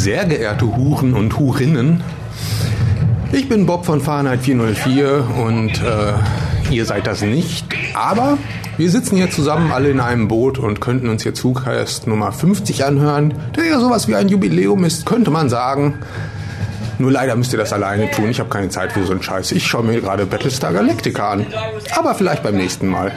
Sehr geehrte Huren und Hurinnen, ich bin Bob von Fahrenheit 404 und äh, ihr seid das nicht, aber wir sitzen hier zusammen alle in einem Boot und könnten uns hier Zugcast Nummer 50 anhören, der ja sowas wie ein Jubiläum ist, könnte man sagen. Nur leider müsst ihr das alleine tun. Ich habe keine Zeit für so einen Scheiß. Ich schaue mir gerade Battlestar Galactica an. Aber vielleicht beim nächsten Mal.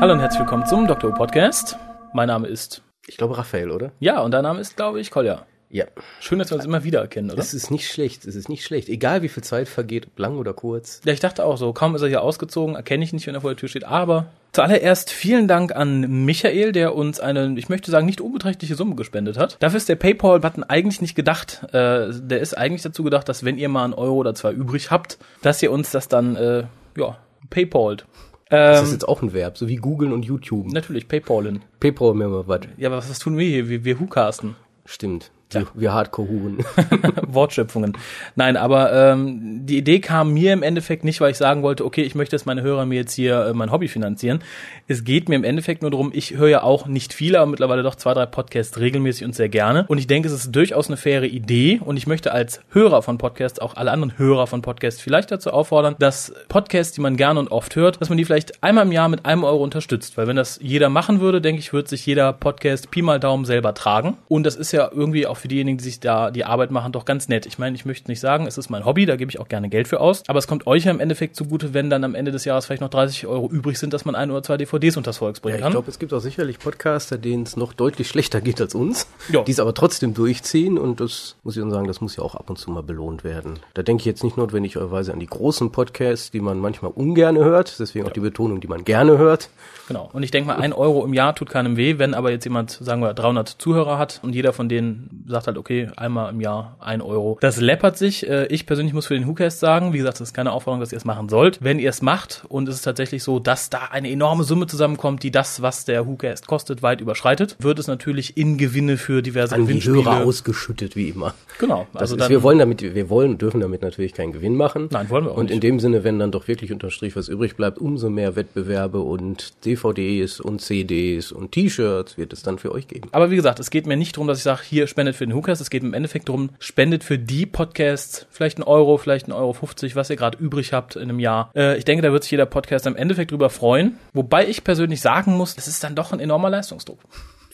Hallo und herzlich willkommen zum Dr. Podcast. Mein Name ist. Ich glaube Raphael, oder? Ja, und dein Name ist, glaube ich, Kolja. Ja. Schön, dass wir uns immer wieder erkennen, oder? Es ist nicht schlecht, es ist nicht schlecht. Egal wie viel Zeit vergeht, ob lang oder kurz. Ja, ich dachte auch so, kaum ist er hier ausgezogen, erkenne ich nicht, wenn er vor der Tür steht. Aber zuallererst vielen Dank an Michael, der uns eine, ich möchte sagen, nicht unbeträchtliche Summe gespendet hat. Dafür ist der PayPal-Button eigentlich nicht gedacht. Äh, der ist eigentlich dazu gedacht, dass wenn ihr mal einen Euro oder zwei übrig habt, dass ihr uns das dann, äh, ja, PayPalt. Das ist jetzt auch ein Verb, so wie googeln und YouTube. Natürlich, PayPalen. PayPal mir mal was. Ja, aber was, was tun wir hier? Wir, wir Hucasten. Stimmt. Wir, wir Hardcore-Huren. Wortschöpfungen. Nein, aber ähm, die Idee kam mir im Endeffekt nicht, weil ich sagen wollte, okay, ich möchte, dass meine Hörer mir jetzt hier äh, mein Hobby finanzieren. Es geht mir im Endeffekt nur darum, ich höre ja auch nicht viele, aber mittlerweile doch zwei, drei Podcasts regelmäßig und sehr gerne. Und ich denke, es ist durchaus eine faire Idee und ich möchte als Hörer von Podcasts auch alle anderen Hörer von Podcasts vielleicht dazu auffordern, dass Podcasts, die man gerne und oft hört, dass man die vielleicht einmal im Jahr mit einem Euro unterstützt. Weil wenn das jeder machen würde, denke ich, würde sich jeder Podcast Pi mal Daumen selber tragen. Und das ist ja irgendwie auch für diejenigen, die sich da die Arbeit machen, doch ganz nett. Ich meine, ich möchte nicht sagen, es ist mein Hobby, da gebe ich auch gerne Geld für aus. Aber es kommt euch ja im Endeffekt zugute, wenn dann am Ende des Jahres vielleicht noch 30 Euro übrig sind, dass man ein oder zwei DVDs unters Volk bringen Ja, kann. ich glaube, es gibt auch sicherlich Podcaster, denen es noch deutlich schlechter geht als uns, Ja. die es aber trotzdem durchziehen und das muss ich dann sagen, das muss ja auch ab und zu mal belohnt werden. Da denke ich jetzt nicht notwendigerweise an die großen Podcasts, die man manchmal ungerne hört, deswegen auch die Betonung, die man gerne hört. Genau. Und ich denke mal, ein Euro im Jahr tut keinem weh, wenn aber jetzt jemand, sagen wir, 300 Zuhörer hat und jeder von denen sagt halt, okay, einmal im Jahr ein Euro. Das läppert sich. Äh, Ich persönlich muss für den WhoCast sagen, wie gesagt, das ist keine Aufforderung, dass ihr es machen sollt. Wenn ihr es macht und es ist tatsächlich so, dass da eine enorme Summe zusammenkommt, die das, was der WhoCast kostet, weit überschreitet, wird es natürlich in Gewinne für diverse An die Gewinnspiele. Hörer ausgeschüttet, wie immer. Genau. Also ist, dann, wir wollen damit, wir wollen und dürfen damit natürlich keinen Gewinn machen. Nein, wollen wir auch Und nicht. in dem Sinne, wenn dann doch wirklich unterm Strich was übrig bleibt, umso mehr Wettbewerbe und DVDs und CDs und T-Shirts wird es dann für euch geben. Aber wie gesagt, es geht mir nicht darum, dass ich sage, hier spendet für den Hookers. Es geht im Endeffekt darum, spendet für die Podcasts vielleicht ein Euro, vielleicht ein Euro 50, was ihr gerade übrig habt in einem Jahr. Äh, ich denke, da wird sich jeder Podcast im Endeffekt drüber freuen. Wobei ich persönlich sagen muss, es ist dann doch ein enormer Leistungsdruck.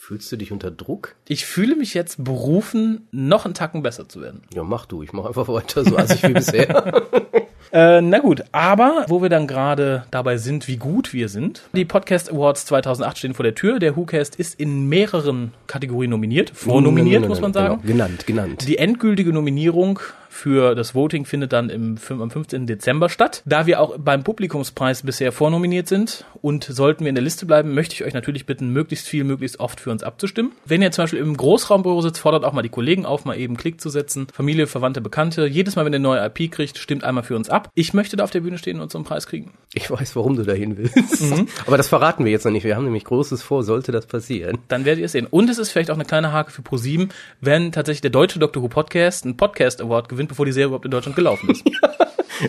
Fühlst du dich unter Druck? Ich fühle mich jetzt berufen, noch einen Tacken besser zu werden. Ja, mach du. Ich mach einfach weiter so assig wie bisher. Äh, na gut, aber wo wir dann gerade dabei sind, wie gut wir sind. Die Podcast Awards 2008 stehen vor der Tür. Der WhoCast ist in mehreren Kategorien nominiert. Vornominiert, muss man sagen. Genau, genannt, genannt. Die endgültige Nominierung für das Voting findet dann im, am 15. Dezember statt. Da wir auch beim Publikumspreis bisher vornominiert sind und sollten wir in der Liste bleiben, möchte ich euch natürlich bitten, möglichst viel, möglichst oft für uns abzustimmen. Wenn ihr zum Beispiel im Großraumbüro sitzt, fordert auch mal die Kollegen auf, mal eben Klick zu setzen. Familie, Verwandte, Bekannte. Jedes Mal, wenn ihr eine neue IP kriegt, stimmt einmal für uns ab. Ich möchte da auf der Bühne stehen und so einen Preis kriegen. Ich weiß, warum du dahin willst. Mhm. Aber das verraten wir jetzt noch nicht. Wir haben nämlich Großes vor, sollte das passieren. Dann werdet ihr es sehen. Und es ist vielleicht auch eine kleine Hake für ProSieben, wenn tatsächlich der deutsche Doctor Who Podcast einen Podcast Award gewinnt, bevor die Serie überhaupt in Deutschland gelaufen ist.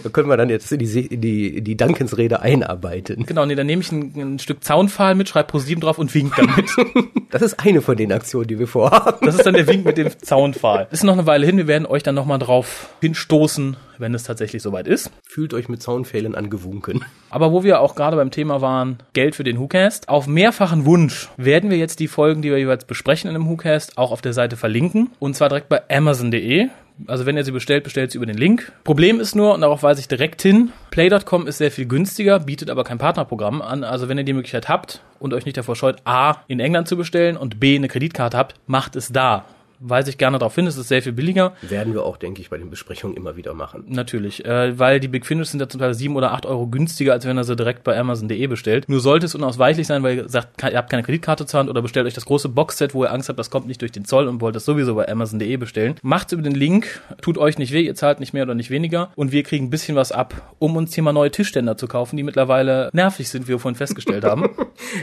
Da können wir dann jetzt in die, in die, die Dankensrede einarbeiten. Genau, nee, dann nehme ich ein, ein Stück Zaunpfahl mit, schreibe ProSieben drauf und wink damit. Das ist eine von den Aktionen, die wir vorhaben. Das ist dann der Wink mit dem Zaunpfahl. Ist noch eine Weile hin, wir werden euch dann nochmal drauf hinstoßen, wenn es tatsächlich soweit ist. Fühlt euch mit Zaunpfählen angewunken. Aber wo wir auch gerade beim Thema waren, Geld für den WhoCast, auf mehrfachen Wunsch werden wir jetzt die Folgen, die wir jeweils besprechen in einem WhoCast, auch auf der Seite verlinken. Und zwar direkt bei amazon.de. Also wenn ihr sie bestellt, bestellt sie über den Link. Problem ist nur, und darauf weise ich direkt hin, Play.com ist sehr viel günstiger, bietet aber kein Partnerprogramm an. Also wenn ihr die Möglichkeit habt und euch nicht davor scheut, A, in England zu bestellen und B, eine Kreditkarte habt, macht es da. Weise ich gerne darauf hin, es ist sehr viel billiger. Werden wir auch, denke ich, bei den Besprechungen immer wieder machen. Natürlich, äh, weil die Big Finish sind ja zum Teil sieben oder acht Euro günstiger, als wenn ihr sie direkt bei Amazon.de bestellt. Nur sollte es unausweichlich sein, weil ihr sagt, ihr habt keine Kreditkarte zur Hand oder bestellt euch das große Boxset, wo ihr Angst habt, das kommt nicht durch den Zoll und wollt das sowieso bei Amazon.de bestellen. Macht's über den Link, tut euch nicht weh, ihr zahlt nicht mehr oder nicht weniger und wir kriegen ein bisschen was ab, um uns hier mal neue Tischständer zu kaufen, die mittlerweile nervig sind, wie wir vorhin festgestellt haben.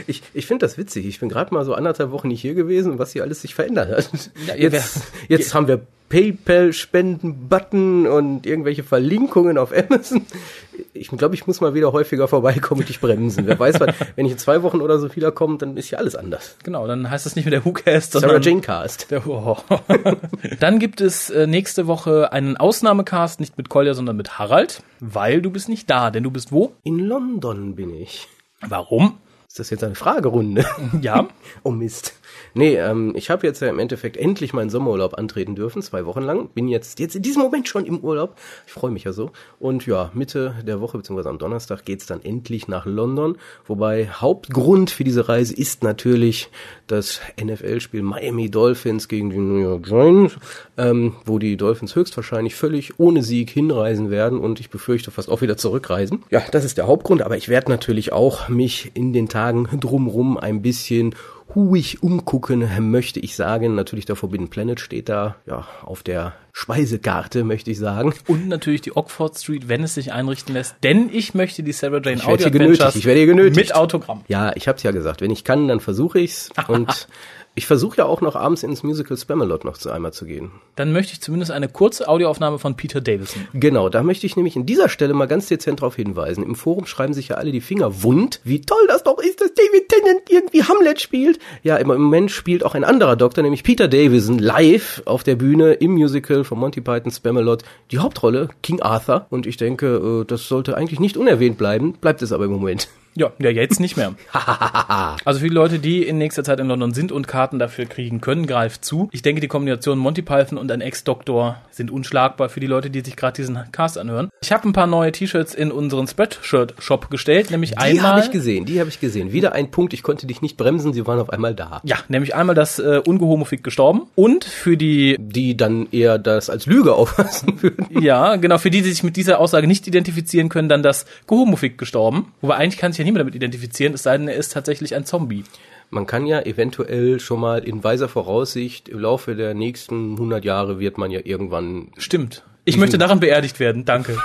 Ich, ich finde das witzig. Ich bin gerade mal so anderthalb Wochen nicht hier gewesen, was hier alles sich verändert hat. Ja, jetzt jetzt haben wir PayPal-Spenden-Button und irgendwelche Verlinkungen auf Amazon. Ich glaube, ich muss mal wieder häufiger vorbeikommen und dich bremsen. Wer weiß, was, wenn ich in zwei Wochen oder so wiederkomme, dann ist ja alles anders. Genau, dann heißt es nicht mehr der WhoCast, Sarah sondern Jane Cast. der oh. Dann gibt es äh, nächste Woche einen Ausnahmecast, nicht mit Kolja, sondern mit Harald, weil du bist nicht da, denn du bist wo? In London bin ich. Warum? Ist das jetzt eine Fragerunde? Ja. Oh Mist. Nee, ähm, ich habe jetzt ja im Endeffekt endlich meinen Sommerurlaub antreten dürfen, zwei Wochen lang. Bin jetzt, jetzt in diesem Moment schon im Urlaub. Ich freue mich ja so. Und ja, Mitte der Woche, beziehungsweise am Donnerstag, geht's dann endlich nach London. Wobei Hauptgrund für diese Reise ist natürlich das NFL-Spiel Miami Dolphins gegen die New York Giants, ähm, wo die Dolphins höchstwahrscheinlich völlig ohne Sieg hinreisen werden und ich befürchte fast auch wieder zurückreisen. Ja, das ist der Hauptgrund, aber ich werde natürlich auch mich in den Tagen drumrum ein bisschen huig umgucken, möchte ich sagen. Natürlich der Forbidden Planet steht da, ja, auf der Speisekarte, möchte ich sagen. Und natürlich die Oxford Street, wenn es sich einrichten lässt, denn ich möchte die Sarah Jane Ich Audio hier genötigt, Adventures ich werde hier genötigt. mit Autogramm. Ja, ich hab's ja gesagt. Wenn ich kann, dann versuche ich's. Und ich versuche ja auch noch abends ins Musical Spamalot noch zu einmal zu gehen. Dann möchte ich zumindest eine kurze Audioaufnahme von Peter Davison. Genau, da möchte ich nämlich in dieser Stelle mal ganz dezent darauf hinweisen. Im Forum schreiben sich ja alle die Finger wund, wie toll das doch ist, dass David Tennant irgendwie Hamlet spielt. Ja, im Moment spielt auch ein anderer Doktor, nämlich Peter Davison, live auf der Bühne im Musical von Monty Python Spamalot die Hauptrolle, King Arthur. Und ich denke, äh, das sollte eigentlich nicht unerwähnt bleiben, bleibt es aber im Moment. Ja, ja, jetzt nicht mehr. also für die Leute, die in nächster Zeit in London sind und Karten dafür kriegen können, greift zu. Ich denke, die Kombination Monty Python und ein Ex-Doktor sind unschlagbar für die Leute, die sich gerade diesen Cast anhören. Ich habe ein paar neue T-Shirts in unseren Spreadshirt-Shop gestellt, nämlich Die einmal... habe ich gesehen, die habe ich gesehen. Wieder ein Punkt, ich konnte dich nicht bremsen, sie waren auf einmal da. Ja, nämlich einmal das äh, Ungehomofik gestorben und für die Die dann eher das als Lüge auffassen würden. Ja, genau, für die, die sich mit dieser Aussage nicht identifizieren können, dann das Gehomofik gestorben. Wobei eigentlich kann sich ja niemand damit identifizieren, es sei denn, er ist tatsächlich ein Zombie. Man kann ja eventuell schon mal in weiser Voraussicht, im Laufe der nächsten 100 Jahre wird man ja irgendwann Stimmt. Ich möchte daran beerdigt werden, danke.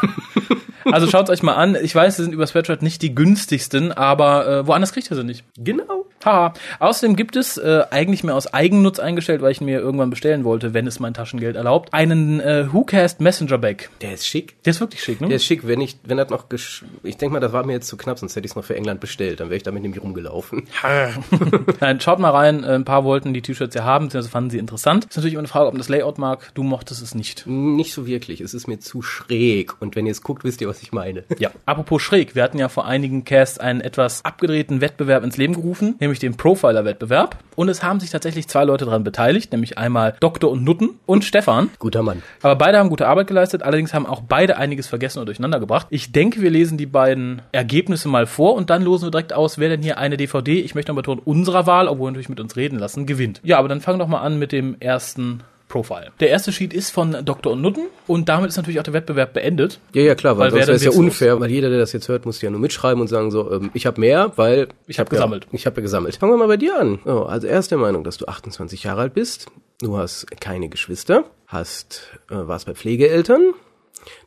also schaut euch mal an. Ich weiß, sie sind über Spreadshirt nicht die günstigsten, aber äh, woanders kriegt ihr sie nicht. Genau. Haha. Außerdem gibt es, äh, eigentlich mehr aus Eigennutz eingestellt, weil ich ihn mir irgendwann bestellen wollte, wenn es mein Taschengeld erlaubt, einen äh, WhoCast Messenger Bag. Der ist schick. Der ist wirklich schick, ne? Der ist schick, wenn ich, wenn das noch, gesch ich denke mal, das war mir jetzt zu knapp, sonst hätte ich es noch für England bestellt. Dann wäre ich damit nämlich rumgelaufen. Nein, schaut mal rein. Äh, Ein paar wollten die T-Shirts ja haben, beziehungsweise fanden sie interessant. Ist natürlich immer eine Frage, ob man das Layout mag. Du mochtest es nicht. Nicht so wirklich. Es ist mir zu schräg. Und wenn ihr es guckt, wisst ihr, was ich meine. Ja. Apropos schräg, wir hatten ja vor einigen Casts einen etwas abgedrehten Wettbewerb ins Leben gerufen, nämlich den Profiler-Wettbewerb. Und es haben sich tatsächlich zwei Leute daran beteiligt, nämlich einmal Doktor und Nutten und Stefan. Guter Mann. Aber beide haben gute Arbeit geleistet, allerdings haben auch beide einiges vergessen und durcheinander gebracht. Ich denke, wir lesen die beiden Ergebnisse mal vor und dann losen wir direkt aus, wer denn hier eine DVD, ich möchte noch betonen, unserer Wahl, obwohl wir natürlich mit uns reden lassen, gewinnt. Ja, aber dann fangen doch mal an mit dem ersten Profile. Der erste Sheet ist von Dr. und Nutten und damit ist natürlich auch der Wettbewerb beendet. Ja, ja, klar, weil, Weil sonst wäre ja unfair, weil jeder, der das jetzt hört, muss ja nur mitschreiben und sagen so, ähm, ich habe mehr, weil Ich hab hab gesammelt. Ja, ich habe ja gesammelt. Fangen wir mal bei dir an. Oh, also er ist der Meinung, dass du 28 Jahre alt bist, du hast keine Geschwister, hast äh, warst bei Pflegeeltern,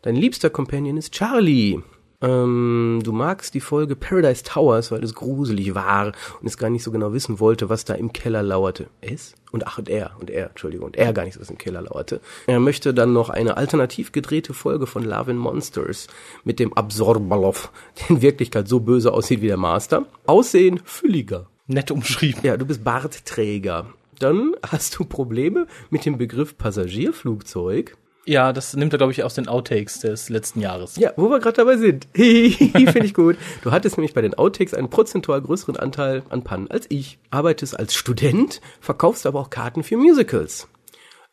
dein liebster Companion ist Charlie. Ähm, du magst die Folge Paradise Towers, weil es gruselig war und es gar nicht so genau wissen wollte, was da im Keller lauerte. Es? Und ach, und er, und er, Entschuldigung, und er gar nicht, was im Keller lauerte. Er möchte dann noch eine alternativ gedrehte Folge von Love and Monsters mit dem Absorbalov, der in Wirklichkeit so böse aussieht wie der Master. Aussehen fülliger. Nett umschrieben. Ja, du bist Bartträger. Dann hast du Probleme mit dem Begriff Passagierflugzeug. Ja, das nimmt er, glaube ich, aus den Outtakes des letzten Jahres. Ja, wo wir gerade dabei sind. Finde ich gut. Du hattest nämlich bei den Outtakes einen prozentual größeren Anteil an Pannen als ich. Arbeitest als Student, verkaufst aber auch Karten für Musicals.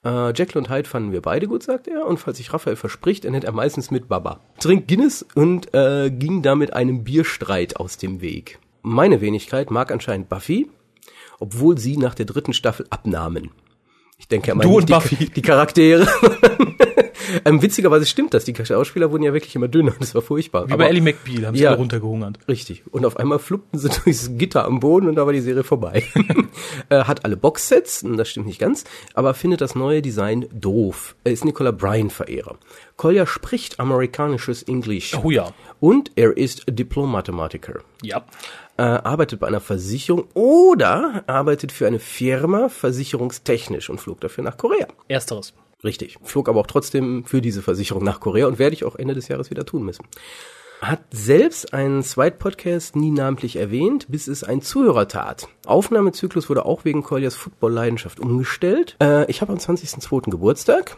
Äh, Jekyll und Hyde fanden wir beide gut, sagt er. Und falls sich Raphael verspricht, er nennt er meistens mit Baba. Trinkt Guinness und äh, ging damit einem Bierstreit aus dem Weg. Meine Wenigkeit mag anscheinend Buffy, obwohl sie nach der dritten Staffel abnahmen. Ich denke Du und die, Buffy. die Charaktere. ähm, witzigerweise stimmt das. Die Schauspieler wurden ja wirklich immer dünner. Das war furchtbar. Wie bei Ellie McBeal, haben sie Ja. alle runtergehungert. Richtig. Und auf einmal fluppten sie durchs Gitter am Boden und da war die Serie vorbei. äh, hat alle Boxsets, hm, das stimmt nicht ganz, aber findet das neue Design doof. Er ist Nicola Bryan-Verehrer. Kolja spricht amerikanisches Englisch. Oh ja. Und er ist Diplom-Mathematiker. Ja. Äh, arbeitet bei einer Versicherung oder arbeitet für eine Firma versicherungstechnisch und flog dafür nach Korea. Ersteres. Richtig. Flog aber auch trotzdem für diese Versicherung nach Korea und werde ich auch Ende des Jahres wieder tun müssen. Hat selbst einen Zweitpodcast nie namentlich erwähnt, bis es ein Zuhörer tat. Aufnahmezyklus wurde auch wegen Koljas Football-Leidenschaft umgestellt. Äh, ich habe am 20.02. Geburtstag.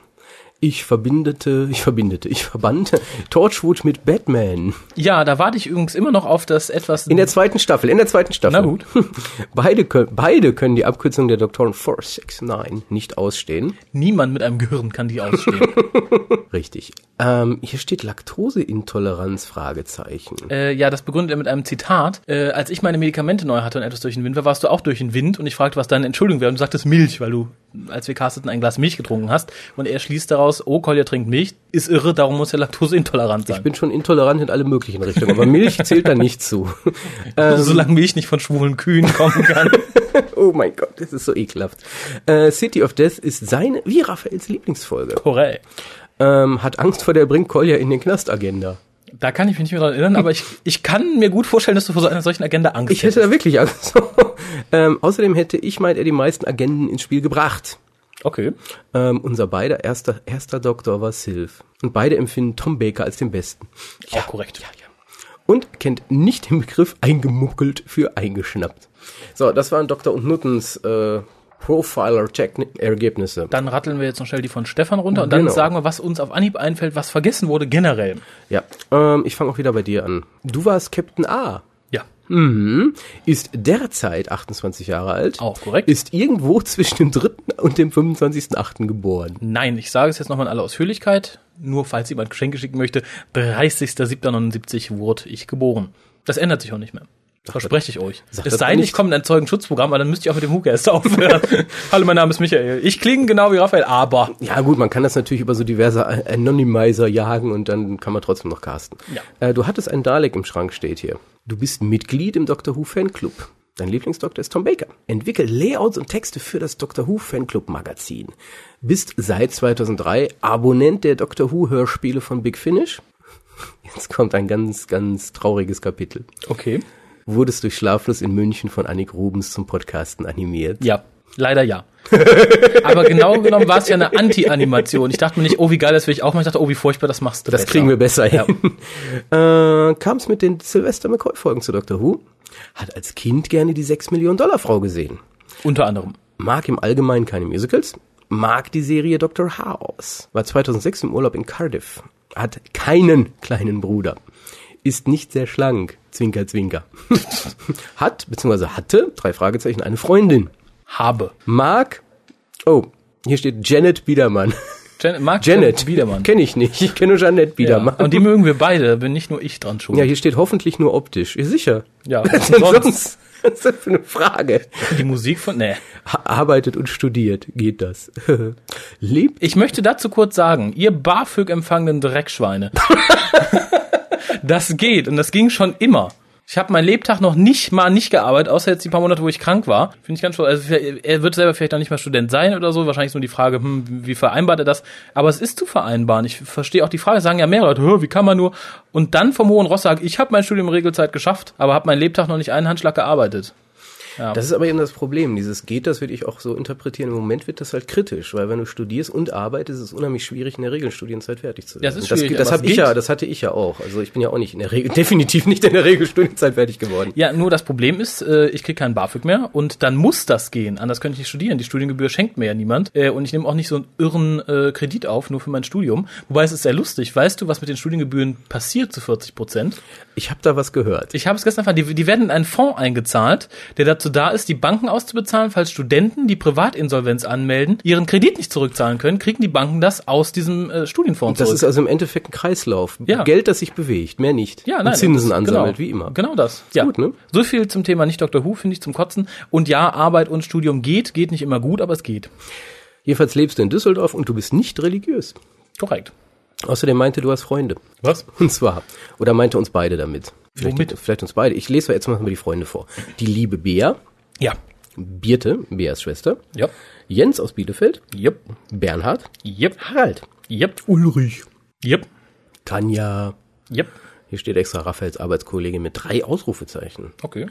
Ich verbindete, ich verbindete, ich verband Torchwood mit Batman. Ja, da warte ich übrigens immer noch auf das etwas. In der zweiten Staffel, in der zweiten Staffel. Na gut. Beide, können, beide können die Abkürzung der Doktoren 469 nicht ausstehen. Niemand mit einem Gehirn kann die ausstehen. Richtig. Ähm, hier steht Laktoseintoleranz, Fragezeichen. äh, ja, das begründet er mit einem Zitat. Äh, als ich meine Medikamente neu hatte und etwas durch den Wind war, warst du auch durch den Wind und ich fragte, was deine Entschuldigung wäre und du sagtest Milch, weil du, als wir casteten, ein Glas Milch getrunken hast und er schließt daraus, oh, Kolja trinkt Milch, ist irre, darum muss er laktoseintolerant Ich sein. bin schon intolerant in alle möglichen Richtungen, aber Milch zählt da nicht zu. Ähm, Solange Milch nicht von schwulen Kühen kommen kann. oh mein Gott, das ist so ekelhaft. Äh, City of Death ist seine, wie Raphaels Lieblingsfolge. Korrekt. Ähm, hat Angst vor der bringt Kolja in den Knast-Agenda. Da kann ich mich nicht mehr dran erinnern, aber ich, ich kann mir gut vorstellen, dass du vor so einer solchen Agenda Angst Ich hätte da wirklich Angst. ähm, außerdem hätte ich, meint er, die meisten Agenten ins Spiel gebracht. Okay. Ähm, unser beider erster, erster Doktor war Sylph. Und beide empfinden Tom Baker als den besten. Auch korrekt. Und kennt nicht den Begriff eingemuckelt für eingeschnappt. So, das waren Dr. und Nuttens äh, Profiler-Ergebnisse. Dann ratteln wir jetzt noch schnell die von Stefan runter und dann Genau. sagen wir, was uns auf Anhieb einfällt, was vergessen wurde generell. Ja, ähm, ich fange auch wieder bei dir an. Du warst Captain A. Mhm. Ist derzeit 28 Jahre alt. Auch korrekt. Ist irgendwo zwischen dem 3. und dem 25.8. geboren. Nein, ich sage es jetzt nochmal in aller Ausführlichkeit, nur falls jemand Geschenke schicken möchte. 30.07.79 wurde ich geboren. Das ändert sich auch nicht mehr. Verspreche ich euch. Es das sei denn, nicht. ich komme in ein Zeugenschutzprogramm, aber dann müsst ihr auch mit dem Hookast aufhören. Hallo, mein Name ist Michael. Ich klinge genau wie Raphael, aber Ja gut, man kann das natürlich über so diverse Anonymizer jagen und dann kann man trotzdem noch casten. Ja. Äh, du hattest einen Dalek im Schrank, steht hier. Du bist Mitglied im Doctor Who Fanclub. Dein Lieblingsdoktor ist Tom Baker. Entwickelt Layouts und Texte für das Doctor Who Fanclub Magazin. Bist seit 2003 Abonnent der Doctor Who Hörspiele von Big Finish. Jetzt kommt ein ganz, ganz trauriges Kapitel. okay. Wurdest durch Schlaflos in München von Annik Rubens zum Podcasten animiert. Ja, leider ja. aber genau genommen war es ja eine Anti-Animation. Ich dachte mir nicht, oh, wie geil, das will ich auch machen. Ich dachte, oh, wie furchtbar, das machst du Das besser. kriegen wir besser Ja. hin. Äh, Kam es mit den Sylvester McCoy-Folgen zu Doctor Who? Hat als Kind gerne die 6 Millionen Dollar Frau gesehen. Unter anderem. Mag im Allgemeinen keine Musicals. Mag die Serie Dr. House. War 2006 im Urlaub in Cardiff. Hat keinen kleinen Bruder. Ist nicht sehr schlank. Zwinker, zwinker. Hat, beziehungsweise hatte, drei Fragezeichen, eine Freundin. Habe. Mag, oh, hier steht Janet Biedermann. Jan Mark Janet. Biedermann. Kenne ich nicht. Ich kenne nur Janet Biedermann. Ja. Und die mögen wir beide, da bin nicht nur ich dran schuld. Ja, hier steht hoffentlich nur optisch. Ja, sicher. Ja, was denn sonst? sonst? Was ist das für eine Frage? Die Musik von. Ha- Arbeitet und studiert, geht das. Lebt Ich möchte dazu kurz sagen, ihr BAföG empfangenen Dreckschweine. Das geht und das ging schon immer. Ich habe meinen Lebtag noch nicht mal nicht gearbeitet, außer jetzt die paar Monate, wo ich krank war. Finde ich ganz schön. Also er wird selber vielleicht auch nicht mehr Student sein oder so. Wahrscheinlich ist nur die Frage, hm, wie vereinbart er das? Aber es ist zu vereinbaren. Ich verstehe auch die Frage. Sagen ja mehrere Leute, "Hö, wie kann man nur? Und dann vom hohen Ross sagen, ich habe mein Studium Regelzeit geschafft, aber habe meinen Lebtag noch nicht einen Handschlag gearbeitet. Das ist aber eben das Problem. Dieses geht, das würde ich auch so interpretieren. Im Moment wird das halt kritisch, weil wenn du studierst und arbeitest, ist es unheimlich schwierig, in der Regelstudienzeit fertig zu werden. Ja, es ist das, schwierig, das, aber hab es ich ja, das hatte ich ja auch. Also ich bin ja auch nicht in der Regel, definitiv nicht in der Regelstudienzeit fertig geworden. Ja, nur das Problem ist, äh, ich kriege keinen BAföG mehr und dann muss das gehen. Anders könnte ich nicht studieren. Die Studiengebühr schenkt mir ja niemand. Äh, und ich nehme auch nicht so einen irren äh, Kredit auf, nur für mein Studium. Wobei es ist sehr lustig. Weißt du, was mit den Studiengebühren passiert zu 40 Prozent? Ich habe da was gehört. Ich habe es gestern erfahren, die, die werden in einen Fonds eingezahlt, der dazu da ist, die Banken auszubezahlen, falls Studenten, die Privatinsolvenz anmelden, ihren Kredit nicht zurückzahlen können, kriegen die Banken das aus diesem äh, Studienfonds Das zurück. ist also im Endeffekt ein Kreislauf. Ja. Geld, das sich bewegt, mehr nicht. Ja, Und nein, Zinsen das- ansammelt, genau, wie immer. Genau das. Ja. gut, ne? So viel zum Thema nicht Dr. Who, finde ich zum Kotzen. Und ja, Arbeit und Studium geht, geht nicht immer gut, aber es geht. Jedenfalls lebst du in Düsseldorf und du bist nicht religiös. Korrekt. Außerdem meinte, du hast Freunde. Was? Und zwar, oder meinte uns beide damit. Vielleicht, Womit? vielleicht uns beide. Ich lese jetzt mal die Freunde vor. Die liebe Bea, Ja. Birte, Beas Schwester, Ja. Jens aus Bielefeld, Yep. Bernhard, Yep. Harald, Yep. Ulrich, Yep. Tanja, Yep. hier steht extra Raphaels Arbeitskollegin mit drei Ausrufezeichen. Okay.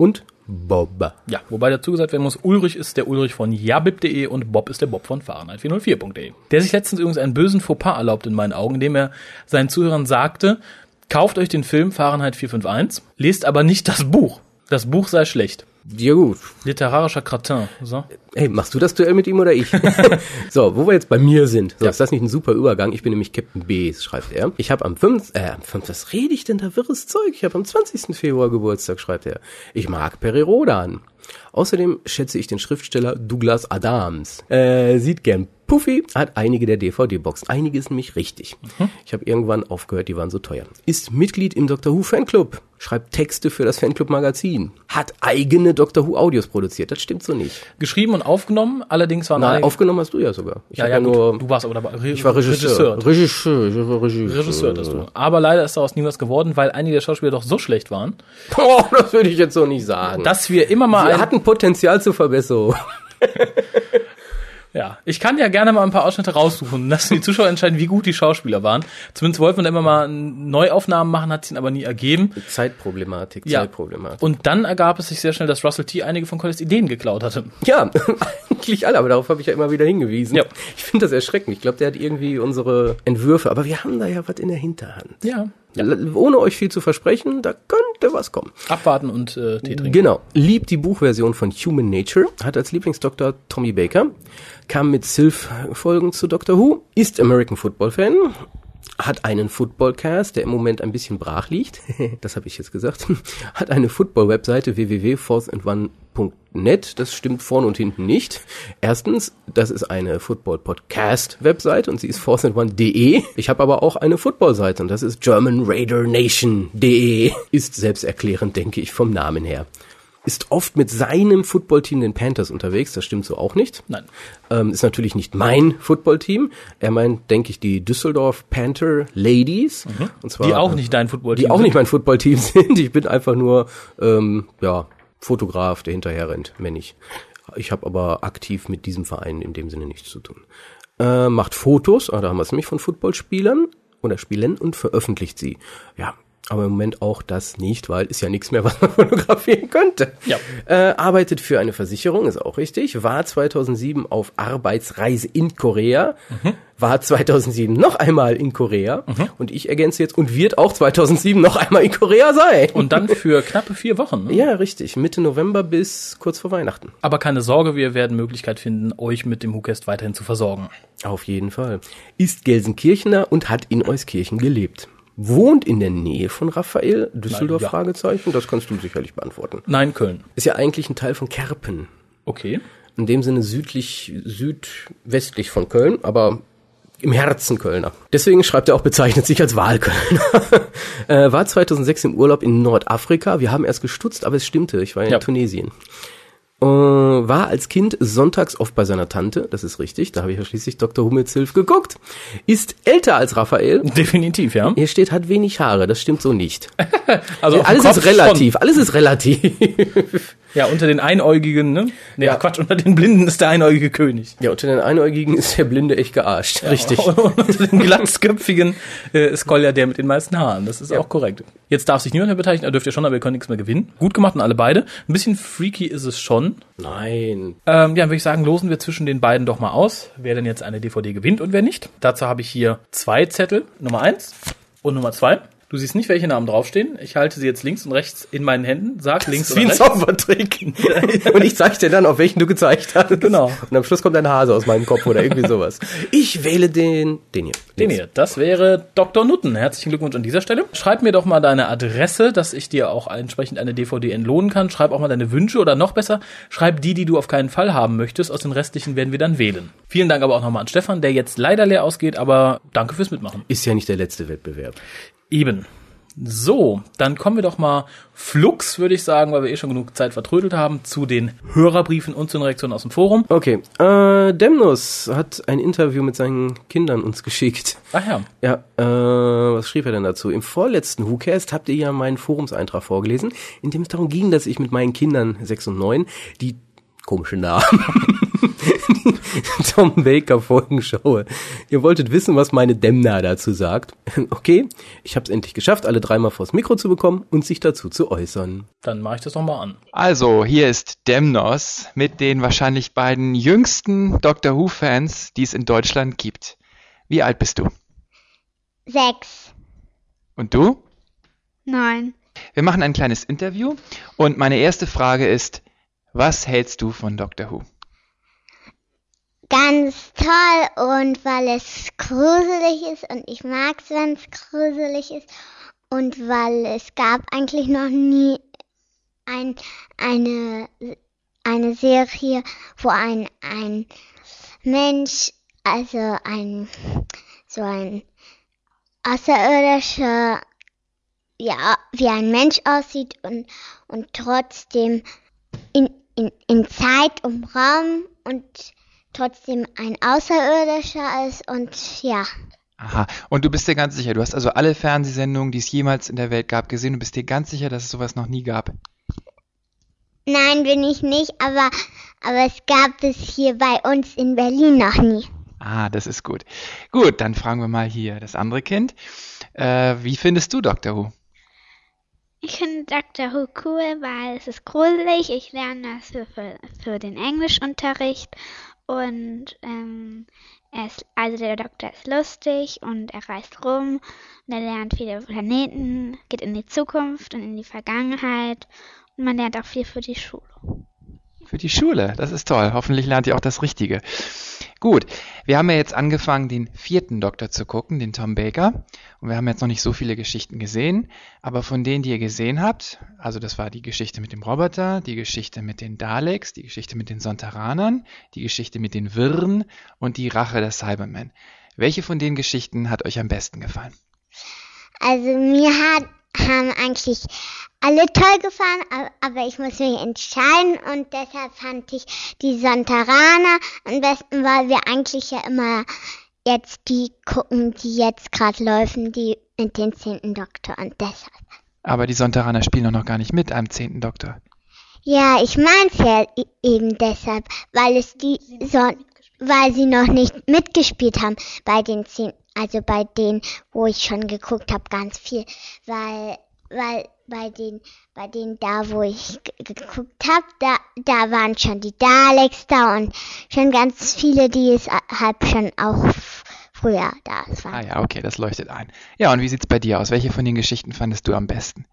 Und Bob. Ja, wobei dazu gesagt werden muss, Ulrich ist der Ulrich von jabib.de und Bob ist der Bob von Fahrenheit404.de. Der sich letztens übrigens einen bösen Fauxpas erlaubt in meinen Augen, indem er seinen Zuhörern sagte, kauft euch den Film Fahrenheit 451, lest aber nicht das Buch. Das Buch sei schlecht. Ja gut. Literarischer Kratin. So. Hey, machst du das Duell mit ihm oder ich? so, wo wir jetzt bei mir sind. So, Ja. Ist das nicht ein super Übergang? Ich bin nämlich Captain B, schreibt er. Ich habe am 5. Äh, am 5. Was rede ich denn da wirres Zeug? Ich habe am 20. Februar Geburtstag, schreibt er. Ich mag Peri Rodan. Außerdem schätze ich den Schriftsteller Douglas Adams. Äh, sieht gern Puffy, hat einige der DVD-Boxen. Einige ist nämlich richtig. Ich habe irgendwann aufgehört, die waren so teuer. Ist Mitglied im Doctor Who Fanclub. Schreibt Texte für das Fanclub-Magazin. Hat eigene Doctor Who Audios produziert. Das stimmt so nicht. Geschrieben und aufgenommen, allerdings waren Nein, aufgenommen hast du ja sogar. Ich ja, ja, gut, nur, du warst aber dabei. Ich war Regisseur. Regisseur, war Regisseur. Regisseur das du. Aber leider ist daraus nie was geworden, weil einige der Schauspieler doch so schlecht waren, Oh, das würde ich jetzt so nicht sagen. dass wir immer mal ein, hatten Potenzial zur Verbesserung. Ja, ich kann ja gerne mal ein paar Ausschnitte raussuchen, lassen die Zuschauer entscheiden, wie gut die Schauspieler waren. Zumindest wollten wir immer mal Neuaufnahmen machen, hat sich aber nie ergeben. Zeitproblematik, Ja. Zeitproblematik. Und dann ergab es sich sehr schnell, dass Russell T. einige von Collins Ideen geklaut hatte. Ja, eigentlich alle, aber darauf habe ich ja immer wieder hingewiesen. Ja. Ich finde das erschreckend. Ich glaube, der hat irgendwie unsere Entwürfe, aber wir haben da ja was in der Hinterhand. Ja. L- Ohne euch viel zu versprechen, da könnte was kommen. Abwarten und äh, Tee trinken. Genau. Liebt die Buchversion von Human Nature, hat als Lieblingsdoktor Tommy Baker, kam mit Sylph-Folgen zu Doctor Who, ist American Football-Fan, hat einen Footballcast, der im Moment ein bisschen brach liegt, das habe ich jetzt gesagt, hat eine Football-Webseite www.fourthandone.net, das stimmt vorne und hinten nicht. Erstens, das ist eine Football-Podcast-Webseite und sie ist fourthandone.de. Ich habe aber auch eine Football-Seite und das ist germanraidernation.de. Ist selbsterklärend, denke ich, vom Namen her. Ist oft mit seinem Footballteam, den Panthers, unterwegs. Das stimmt so auch nicht. Nein. Ähm, ist natürlich nicht mein Footballteam. Er meint, denke ich, die Düsseldorf Panther Ladies. Und zwar, Die auch nicht dein Footballteam Die auch sind. nicht mein Footballteam sind. Ich bin einfach nur, ähm, ja, Fotograf, der hinterher rennt, wenn ich. Ich habe aber aktiv mit diesem Verein in dem Sinne nichts zu tun. Äh, macht Fotos, ah, da haben wir es nämlich von Footballspielern oder Spielen und veröffentlicht sie. Ja, aber im Moment auch das nicht, weil ist ja nichts mehr, was man fotografieren könnte. Ja. Äh, arbeitet für eine Versicherung, ist auch richtig. War 2007 auf Arbeitsreise in Korea. War 2007 noch einmal in Korea. Und ich ergänze jetzt, und wird auch 2007 noch einmal in Korea sein. Und dann für knappe vier Wochen. Ne? ja, richtig. Mitte November bis kurz vor Weihnachten. Aber keine Sorge, wir werden Möglichkeit finden, euch mit dem WhoCast weiterhin zu versorgen. Auf jeden Fall. Ist Gelsenkirchener und hat in Euskirchen gelebt. Wohnt in der Nähe von Raphael? Düsseldorf? Nein, ja. Fragezeichen. Das kannst du sicherlich beantworten. Nein, Köln. Ist ja eigentlich ein Teil von Kerpen. Okay. In dem Sinne südlich, südwestlich von Köln, aber im Herzen Kölner. Deswegen schreibt er auch, bezeichnet sich als Wahlkölner. äh, war 2006 im Urlaub in Nordafrika. Wir haben erst gestutzt, aber es stimmte. Ich war in Ja. Tunesien. Äh, war als Kind sonntags oft bei seiner Tante, das ist richtig, da habe ich ja schließlich Dr. Hummels Hilf geguckt. Ist älter als Raphael. Definitiv, ja. Hier steht, hat wenig Haare, das stimmt so nicht. Also auf dem alles Kopf ist relativ, alles ist relativ. Ja, unter den Einäugigen, ne? Nee, Ja. Quatsch, unter den Blinden ist der einäugige König. ja, unter den Einäugigen ist der Blinde echt gearscht. Richtig. Und unter den glatzköpfigen äh, ist Kolja der mit den meisten Haaren. Das ist auch korrekt. Jetzt darf sich niemand mehr beteiligen, er dürft ihr schon, aber ihr könnt nichts mehr gewinnen. Gut gemacht und alle beide. Ein bisschen freaky ist es schon. Nein. Ähm, ja, dann würde ich sagen, losen wir zwischen den beiden doch mal aus, wer denn jetzt eine DVD gewinnt und wer nicht. Dazu habe ich hier zwei Zettel, Nummer eins und Nummer zwei. Du siehst nicht, welche Namen draufstehen. Ich halte sie jetzt links und rechts in meinen Händen. Sag links Wie oder ein rechts. Zaubertrick. Und ich zeige dir dann, auf welchen du gezeigt hast. Genau. Und am Schluss kommt ein Hase aus meinem Kopf oder irgendwie sowas. Ich wähle den, den hier. Den hier. Das wäre Dr. Nutten. Herzlichen Glückwunsch an dieser Stelle. Schreib mir doch mal deine Adresse, dass ich dir auch entsprechend eine DVD entlohnen kann. Schreib auch mal deine Wünsche oder noch besser, schreib die, die du auf keinen Fall haben möchtest. Aus den restlichen werden wir dann wählen. Vielen Dank aber auch nochmal an Stefan, der jetzt leider leer ausgeht, aber danke fürs Mitmachen. Ist ja nicht der letzte Wettbewerb. Eben. So, dann kommen wir doch mal flux, würde ich sagen, weil wir eh schon genug Zeit vertrödelt haben, zu den Hörerbriefen und zu den Reaktionen aus dem Forum. Okay, äh, Demnus hat ein Interview mit seinen Kindern uns geschickt. Ach ja. Ja, äh, was schrieb er denn dazu? Im vorletzten WhoCast habt ihr ja meinen Forumseintrag vorgelesen, in dem es darum ging, dass ich mit meinen Kindern sechs und neun die komische Namen Tom Baker Folgen schaue. Ihr wolltet wissen, was meine Demna dazu sagt. Okay, ich habe es endlich geschafft, alle dreimal vors Mikro zu bekommen und sich dazu zu äußern. Dann mache ich das nochmal an. Also, hier ist Demnos mit den wahrscheinlich beiden jüngsten Doctor Who-Fans, die es in Deutschland gibt. Wie alt bist du? Sechs. Und du? Neun. Wir machen ein kleines Interview und meine erste Frage ist, was hältst du von Doctor Who? Ganz toll und weil es gruselig ist und ich mag es, wenn es gruselig ist und weil es gab eigentlich noch nie ein, eine, eine Serie, wo ein, ein Mensch, also ein, so ein außerirdischer, ja, wie ein Mensch aussieht und, und trotzdem in, in, in Zeit und Raum und trotzdem ein Außerirdischer ist und ja. Aha, und du bist dir ganz sicher, du hast also alle Fernsehsendungen, die es jemals in der Welt gab, gesehen und bist dir ganz sicher, dass es sowas noch nie gab? Nein, bin ich nicht, aber, aber es gab es hier bei uns in Berlin noch nie. Ah, das ist gut. Gut, dann fragen wir mal hier das andere Kind. Äh, wie findest du Doctor Who? Ich finde Doctor Who cool, weil es ist gruselig. Ich lerne das für, für, für den Englischunterricht. Und ähm, er ist, also der Doktor ist lustig und er reist rum und er lernt viele Planeten, geht in die Zukunft und in die Vergangenheit und man lernt auch viel für die Schule. Für die Schule, das ist toll. Hoffentlich lernt ihr auch das Richtige. Gut, wir haben ja jetzt angefangen, den vierten Doktor zu gucken, den Tom Baker. Und wir haben jetzt noch nicht so viele Geschichten gesehen. Aber von denen, die ihr gesehen habt, also das war die Geschichte mit dem Roboter, die Geschichte mit den Daleks, die Geschichte mit den Sontaranern, die Geschichte mit den Wirren und die Rache der Cybermen. Welche von den Geschichten hat euch am besten gefallen? Also mir hat, haben eigentlich alle toll gefallen, aber ich muss mich entscheiden und deshalb fand ich die Sontaraner am besten, weil wir eigentlich ja immer jetzt die gucken, die jetzt gerade laufen, die mit den zehnten Doktor und deshalb. Aber die Sontaraner spielen doch noch gar nicht mit am zehnten Doktor. Ja, ich mein's ja eben deshalb, weil es die so, weil sie noch nicht mitgespielt haben bei den zehn, also bei denen, wo ich schon geguckt habe, ganz viel, weil weil bei den, bei den da, wo ich geguckt habe, da, da waren schon die Daleks da und schon ganz viele, die es halt schon auch früher da waren. Ah ja, okay, das leuchtet ein. Ja, und wie sieht's bei dir aus? Welche von den Geschichten fandest du am besten?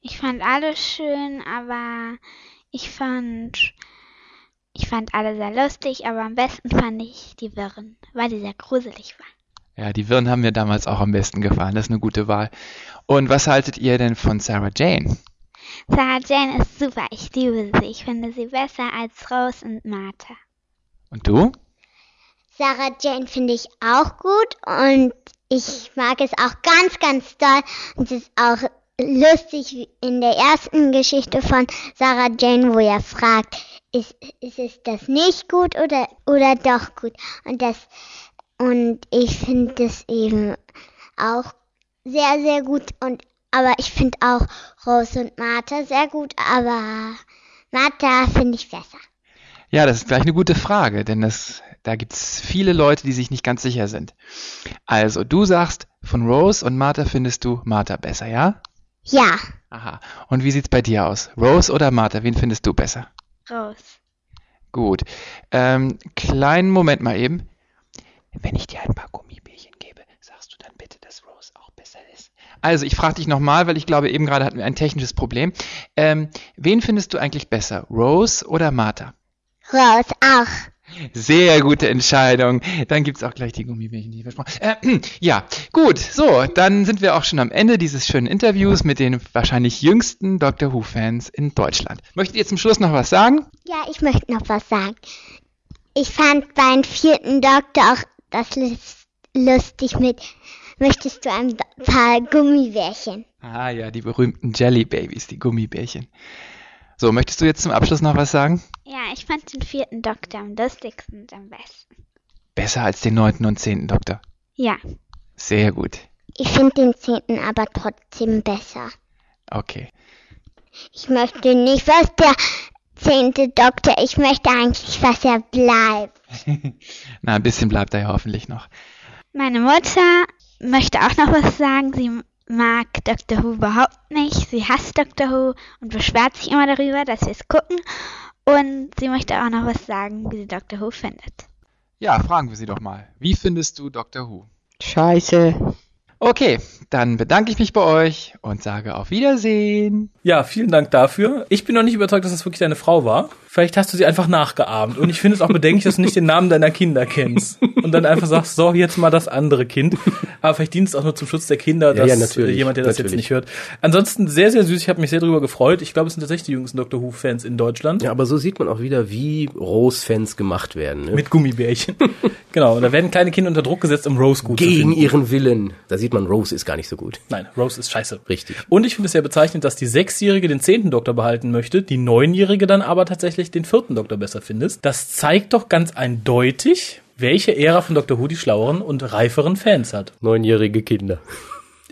Ich fand alle schön, aber ich fand, ich fand alle sehr lustig, aber am besten fand ich die Wirren, weil die sehr gruselig waren. Ja, die Wirren haben mir damals auch am besten gefallen. Das ist eine gute Wahl. Und was haltet ihr denn von Sarah Jane? Sarah Jane ist super. Ich liebe sie. Ich finde sie besser als Rose und Martha. Und du? Sarah Jane finde ich auch gut und ich mag es auch ganz, ganz doll. Und es ist auch lustig wie in der ersten Geschichte von Sarah Jane, wo er fragt, ist, ist es das nicht gut oder, oder doch gut? Und das und ich finde es eben auch sehr, sehr gut. Und aber ich finde auch Rose und Martha sehr gut, aber Martha finde ich besser. Ja, das ist gleich eine gute Frage, denn das, da gibt es viele Leute, die sich nicht ganz sicher sind. Also, du sagst, von Rose und Martha findest du Martha besser, ja? Ja. Aha. Und wie sieht's bei dir aus? Rose oder Martha? Wen findest du besser? Rose. Gut. Ähm, kleinen Moment mal eben. Wenn ich dir ein paar Gummibärchen gebe, sagst du dann bitte, dass Rose auch besser ist. Also, ich frage dich nochmal, weil ich glaube, eben gerade hatten wir ein technisches Problem. Ähm, wen findest du eigentlich besser, Rose oder Martha? Rose auch. Sehr gute Entscheidung. Dann gibt's auch gleich die Gummibärchen, die ich versprochen äh, Ja, gut. So, dann sind wir auch schon am Ende dieses schönen Interviews mit den wahrscheinlich jüngsten Doctor Who-Fans in Deutschland. Möchtet ihr zum Schluss noch was sagen? Ja, ich möchte noch was sagen. Ich fand beim vierten Doktor auch das lustig mit, möchtest du ein paar Gummibärchen? Ah ja, die berühmten Jelly Babies, die Gummibärchen. So, möchtest du jetzt zum Abschluss noch was sagen? Ja, ich fand den vierten Doktor am lustigsten und am besten. Besser als den neunten und zehnten Doktor. Ja. Sehr gut. Ich finde den zehnten aber trotzdem besser. Okay. Ich möchte nicht, was der zehnte Doktor, ich möchte eigentlich, was er bleibt. Na, ein bisschen bleibt da ja hoffentlich noch. Meine Mutter möchte auch noch was sagen. Sie mag Dr. Who überhaupt nicht. Sie hasst Dr. Who und beschwert sich immer darüber, dass wir es gucken. Und sie möchte auch noch was sagen, wie sie Dr. Who findet. Ja, fragen wir sie doch mal. Wie findest du Dr. Who? Scheiße. Okay, dann bedanke ich mich bei euch und sage auf Wiedersehen. Ja, vielen Dank dafür. Ich bin noch nicht überzeugt, dass es wirklich deine Frau war. Vielleicht hast du sie einfach nachgeahmt. Und ich finde es auch bedenklich, dass du nicht den Namen deiner Kinder kennst. Und dann einfach sagst, so, jetzt mal das andere Kind. Aber vielleicht dient es auch nur zum Schutz der Kinder, dass ja, natürlich, jemand, der das jetzt natürlich. nicht hört. Ansonsten sehr, sehr süß. Ich habe mich sehr darüber gefreut. Ich glaube, es sind tatsächlich die jüngsten Doctor Who-Fans in Deutschland. Ja, aber so sieht man auch wieder, wie Rose-Fans gemacht werden. Ne? Mit Gummibärchen. genau. Und da werden kleine Kinder unter Druck gesetzt, um Rose gut zu Gegen finden. ihren Willen. Da sieht man, Rose ist gar nicht so gut. Nein, Rose ist scheiße. Richtig. Und ich finde es sehr bezeichnend, dass die Sechsjährige den zehnten Doktor behalten möchte, die Neunjährige dann aber tatsächlich den vierten Doktor besser findet. Das zeigt doch ganz eindeutig, welche Ära von Doctor Who die schlaueren und reiferen Fans hat. Neunjährige Kinder.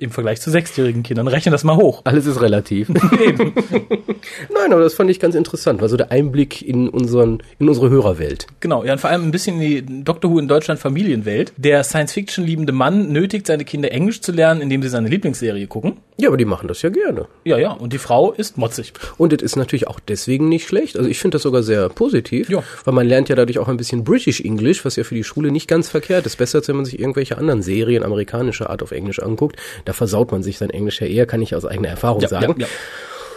Im Vergleich zu sechsjährigen Kindern. Rechne das mal hoch. Alles ist relativ. Nein, aber das fand ich ganz interessant. War so der Einblick in unseren, in unsere Hörerwelt. Genau, ja, und vor allem ein bisschen in die Doctor Who in Deutschland Familienwelt. Der Science-Fiction liebende Mann nötigt seine Kinder Englisch zu lernen, indem sie seine Lieblingsserie gucken. Ja, aber die machen das ja gerne. Ja, ja, und die Frau ist motzig. Und es ist natürlich auch deswegen nicht schlecht. Also ich finde das sogar sehr positiv, Ja. weil man lernt ja dadurch auch ein bisschen British English, was ja für die Schule nicht ganz verkehrt ist. Besser als wenn man sich irgendwelche anderen Serien amerikanischer Art auf Englisch anguckt. Da versaut man sich sein Englisch ja eher, kann ich aus eigener Erfahrung Ja, sagen. ja, ja.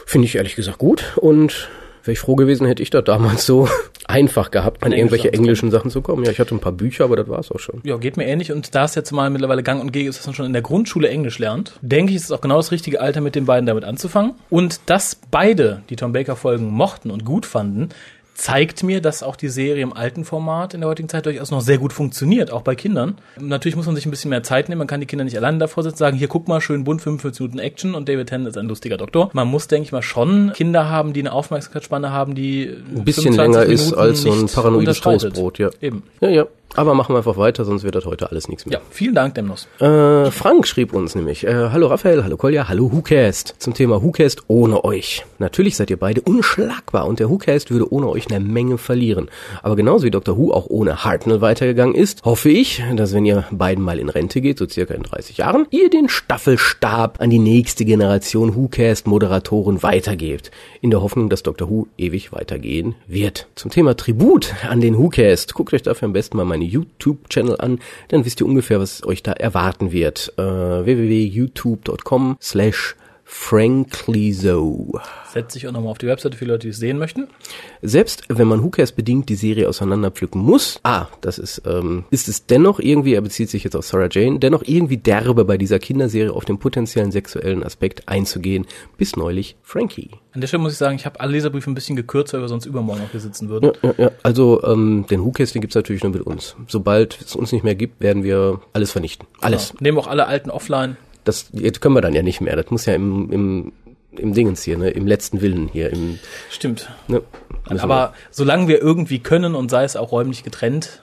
Finde ich ehrlich gesagt gut und wäre ich froh gewesen, hätte ich das damals so einfach gehabt, an An irgendwelche Englisch englischen Sachen zu kommen. Ja, ich hatte ein paar Bücher, aber das war's auch schon. Ja, geht mir ähnlich. Und da es jetzt mal mittlerweile gang und gäbe ist, dass man schon in der Grundschule Englisch lernt, denke ich, ist es auch genau das richtige Alter, mit den beiden damit anzufangen. Und dass beide die Tom Baker Folgen mochten und gut fanden, zeigt mir, dass auch die Serie im alten Format in der heutigen Zeit durchaus noch sehr gut funktioniert, auch bei Kindern. Natürlich muss man sich ein bisschen mehr Zeit nehmen, man kann die Kinder nicht alleine davor sitzen, sagen, hier guck mal, schön bunt, 45 Minuten Action und David Tennant ist ein lustiger Doktor. Man muss, denke ich mal, schon Kinder haben, die eine Aufmerksamkeitsspanne haben, die Ein bisschen länger ist als so ein paranoides Toastbrot, ja. Eben. Ja, ja. Aber machen wir einfach weiter, sonst wird das heute alles nichts mehr. Ja, vielen Dank, Demnos. Äh, Frank schrieb uns nämlich, äh, hallo Raphael, hallo Kolja, hallo WhoCast. Zum Thema WhoCast ohne euch. Natürlich seid ihr beide unschlagbar und der WhoCast würde ohne euch eine Menge verlieren. Aber genauso wie Dr. Who auch ohne Hartnell weitergegangen ist, hoffe ich, dass wenn ihr beiden mal in Rente geht, so circa in 30 Jahren, ihr den Staffelstab an die nächste Generation WhoCast-Moderatoren weitergebt. In der Hoffnung, dass Dr. Who ewig weitergehen wird. Zum Thema Tribut an den WhoCast, guckt euch dafür am besten mal meine YouTube-Channel an, dann wisst ihr ungefähr, was euch da erwarten wird. Äh, www.youtube.com slash franklyso. Setze ich auch nochmal auf die Webseite für Leute, die es sehen möchten. Selbst wenn man Hookers bedingt die Serie auseinanderpflücken muss, ah, das ist, ähm, ist es dennoch irgendwie, er bezieht sich jetzt auf Sarah Jane, dennoch irgendwie derbe bei dieser Kinderserie auf den potenziellen sexuellen Aspekt einzugehen. Bis neulich Frankie. An der Stelle muss ich sagen, ich habe alle Leserbriefe ein bisschen gekürzt, weil wir sonst übermorgen noch hier sitzen würden. Ja, ja, ja. Also ähm, den Hookers, den gibt's natürlich nur mit uns. Sobald es uns nicht mehr gibt, werden wir alles vernichten. Alles. Genau. Nehmen auch alle alten offline. Das jetzt können wir dann ja nicht mehr. Das muss ja im, im, im Dingens hier, ne, im letzten Willen hier, im, Stimmt. ne, Aber solange wir irgendwie können und sei es auch räumlich getrennt,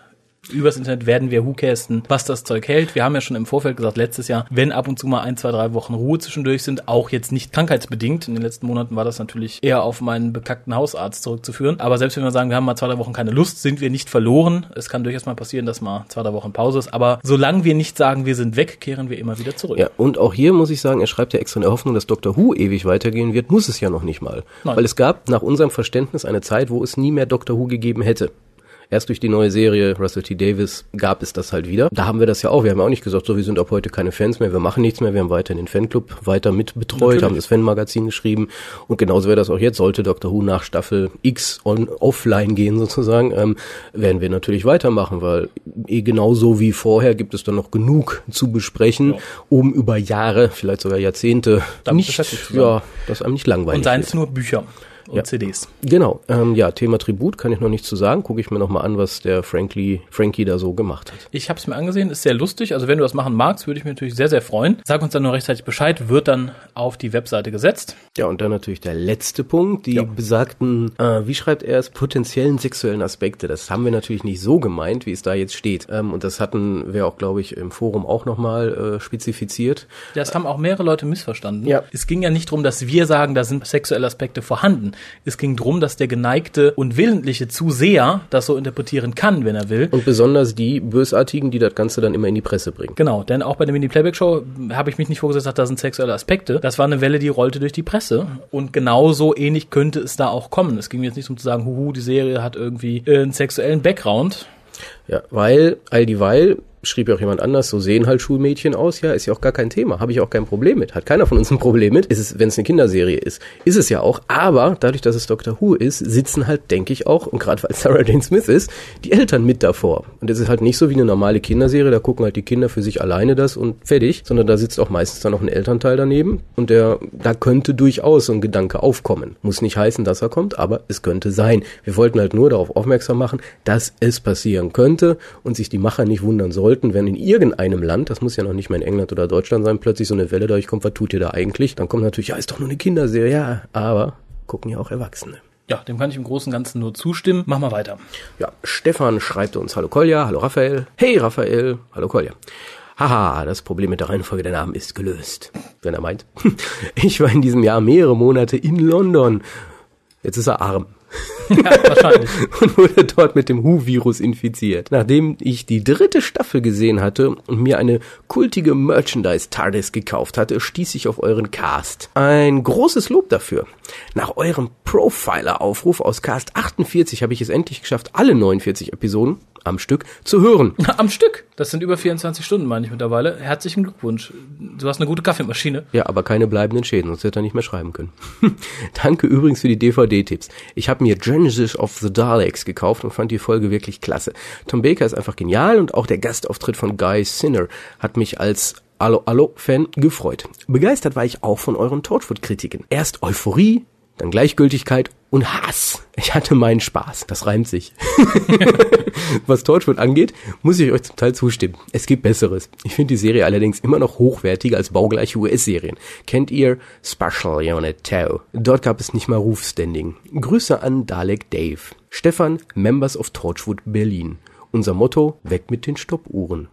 übers Internet werden wir WhoCasten, was das Zeug hält. Wir haben ja schon im Vorfeld gesagt, letztes Jahr, wenn ab und zu mal ein, zwei, drei Wochen Ruhe zwischendurch sind, auch jetzt nicht krankheitsbedingt. In den letzten Monaten war das natürlich eher auf meinen bekackten Hausarzt zurückzuführen. Aber selbst wenn wir sagen, wir haben mal zwei, drei Wochen keine Lust, sind wir nicht verloren. Es kann durchaus mal passieren, dass mal zwei, drei Wochen Pause ist. Aber solange wir nicht sagen, wir sind weg, kehren wir immer wieder zurück. Ja, und auch hier muss ich sagen, er schreibt ja extra in der Hoffnung, dass Doctor Who ewig weitergehen wird, muss es ja noch nicht mal. Nein. Weil es gab nach unserem Verständnis eine Zeit, wo es nie mehr Doctor Who gegeben hätte. Erst durch die neue Serie Russell T. Davis gab es das halt wieder. Da haben wir das ja auch. Wir haben ja auch nicht gesagt, so, wir sind ab heute keine Fans mehr, wir machen nichts mehr. Wir haben weiterhin den Fanclub weiter mitbetreut, Natürlich. haben das Fanmagazin geschrieben. Und genauso wäre das auch jetzt. Sollte Doctor Who nach Staffel X on, offline gehen sozusagen, ähm, werden wir natürlich weitermachen, weil eh genauso wie vorher gibt es dann noch genug zu besprechen, um über Jahre, vielleicht sogar Jahrzehnte Damit nicht, ja, dass einem nicht langweilig Und seien es nur Bücher. Und Ja. CDs. Genau, ähm, ja, Thema Tribut kann ich noch nicht zu sagen. Gucke ich mir noch mal an, was der Frankie, Frankie da so gemacht hat. Ich habe es mir angesehen, ist sehr lustig. Also wenn du das machen magst, würde ich mich natürlich sehr, sehr freuen. Sag uns dann nur rechtzeitig Bescheid, wird dann auf die Webseite gesetzt. Ja, und dann natürlich der letzte Punkt, die Ja. besagten, äh, wie schreibt er es, potenziellen sexuellen Aspekte. Das haben wir natürlich nicht so gemeint, wie es da jetzt steht. Ähm, und das hatten wir auch, glaube ich, im Forum auch nochmal äh, spezifiziert. Das haben auch mehrere Leute missverstanden. Ja. Es ging ja nicht darum, dass wir sagen, da sind sexuelle Aspekte vorhanden. Es ging darum, dass der geneigte und willentliche Zuseher das so interpretieren kann, wenn er will. Und besonders die Bösartigen, die das Ganze dann immer in die Presse bringen. Genau, denn auch bei der Mini-Playback-Show habe ich mich nicht vorgesetzt, da sind sexuelle Aspekte. Das war eine Welle, die rollte durch die Presse. Und genauso ähnlich könnte es da auch kommen. Es ging jetzt nicht um zu sagen, huhu, die Serie hat irgendwie äh, einen sexuellen Background. Ja, weil, all dieweil, schrieb ja auch jemand anders, so sehen halt Schulmädchen aus, ja, ist ja auch gar kein Thema, habe ich auch kein Problem mit, hat keiner von uns ein Problem mit, ist es, wenn es eine Kinderserie ist, ist es ja auch, aber dadurch, dass es Doctor Who ist, sitzen halt, denke ich auch, und gerade weil Sarah Jane Smith ist, die Eltern mit davor. Und es ist halt nicht so wie eine normale Kinderserie, da gucken halt die Kinder für sich alleine das und fertig, sondern da sitzt auch meistens dann noch ein Elternteil daneben. Und der, da könnte durchaus so ein Gedanke aufkommen. Muss nicht heißen, dass er kommt, aber es könnte sein. Wir wollten halt nur darauf aufmerksam machen, dass es passieren könnte und sich die Macher nicht wundern sollten, wenn in irgendeinem Land, das muss ja noch nicht mal in England oder Deutschland sein, plötzlich so eine Welle durchkommt, was tut ihr da eigentlich? Dann kommt natürlich, ja, ist doch nur eine Kinderserie, ja, aber gucken ja auch Erwachsene. Ja, dem kann ich im Großen und Ganzen nur zustimmen. Mach mal weiter. Ja, Stefan schreibt uns, hallo Kolja, hallo Raphael, hey Raphael, hallo Kolja. Haha, das Problem mit der Reihenfolge der Namen ist gelöst. Wenn er meint. Ich war in diesem Jahr mehrere Monate in London. Jetzt ist er arm. Ja, wahrscheinlich. und wurde dort mit dem Hu-Virus infiziert. Nachdem ich die dritte Staffel gesehen hatte und mir eine kultige Merchandise-TARDIS gekauft hatte, stieß ich auf euren Cast. Ein großes Lob dafür. Nach eurem Profiler-Aufruf aus Cast 48 habe ich es endlich geschafft, alle 49 Episoden am Stück zu hören. Am Stück. Das sind über 24 Stunden, meine ich mittlerweile. Herzlichen Glückwunsch. Du hast eine gute Kaffeemaschine. Ja, aber keine bleibenden Schäden, sonst hätte er nicht mehr schreiben können. Danke übrigens für die DVD-Tipps. Ich habe mir Genesis of the Daleks gekauft und fand die Folge wirklich klasse. Tom Baker ist einfach genial und auch der Gastauftritt von Guy Sinner hat mich als Allo Allo Fan gefreut. Begeistert war ich auch von euren Torchwood-Kritiken. Erst Euphorie, dann Gleichgültigkeit und Hass. Ich hatte meinen Spaß. Das reimt sich. Was Torchwood angeht, muss ich euch zum Teil zustimmen. Es gibt Besseres. Ich finde die Serie allerdings immer noch hochwertiger als baugleiche US-Serien. Kennt ihr Special Unit Tau? Dort gab es nicht mal Rufstanding. Grüße an Dalek Dave. Stefan, Members of Torchwood Berlin. Unser Motto, weg mit den Stoppuhren.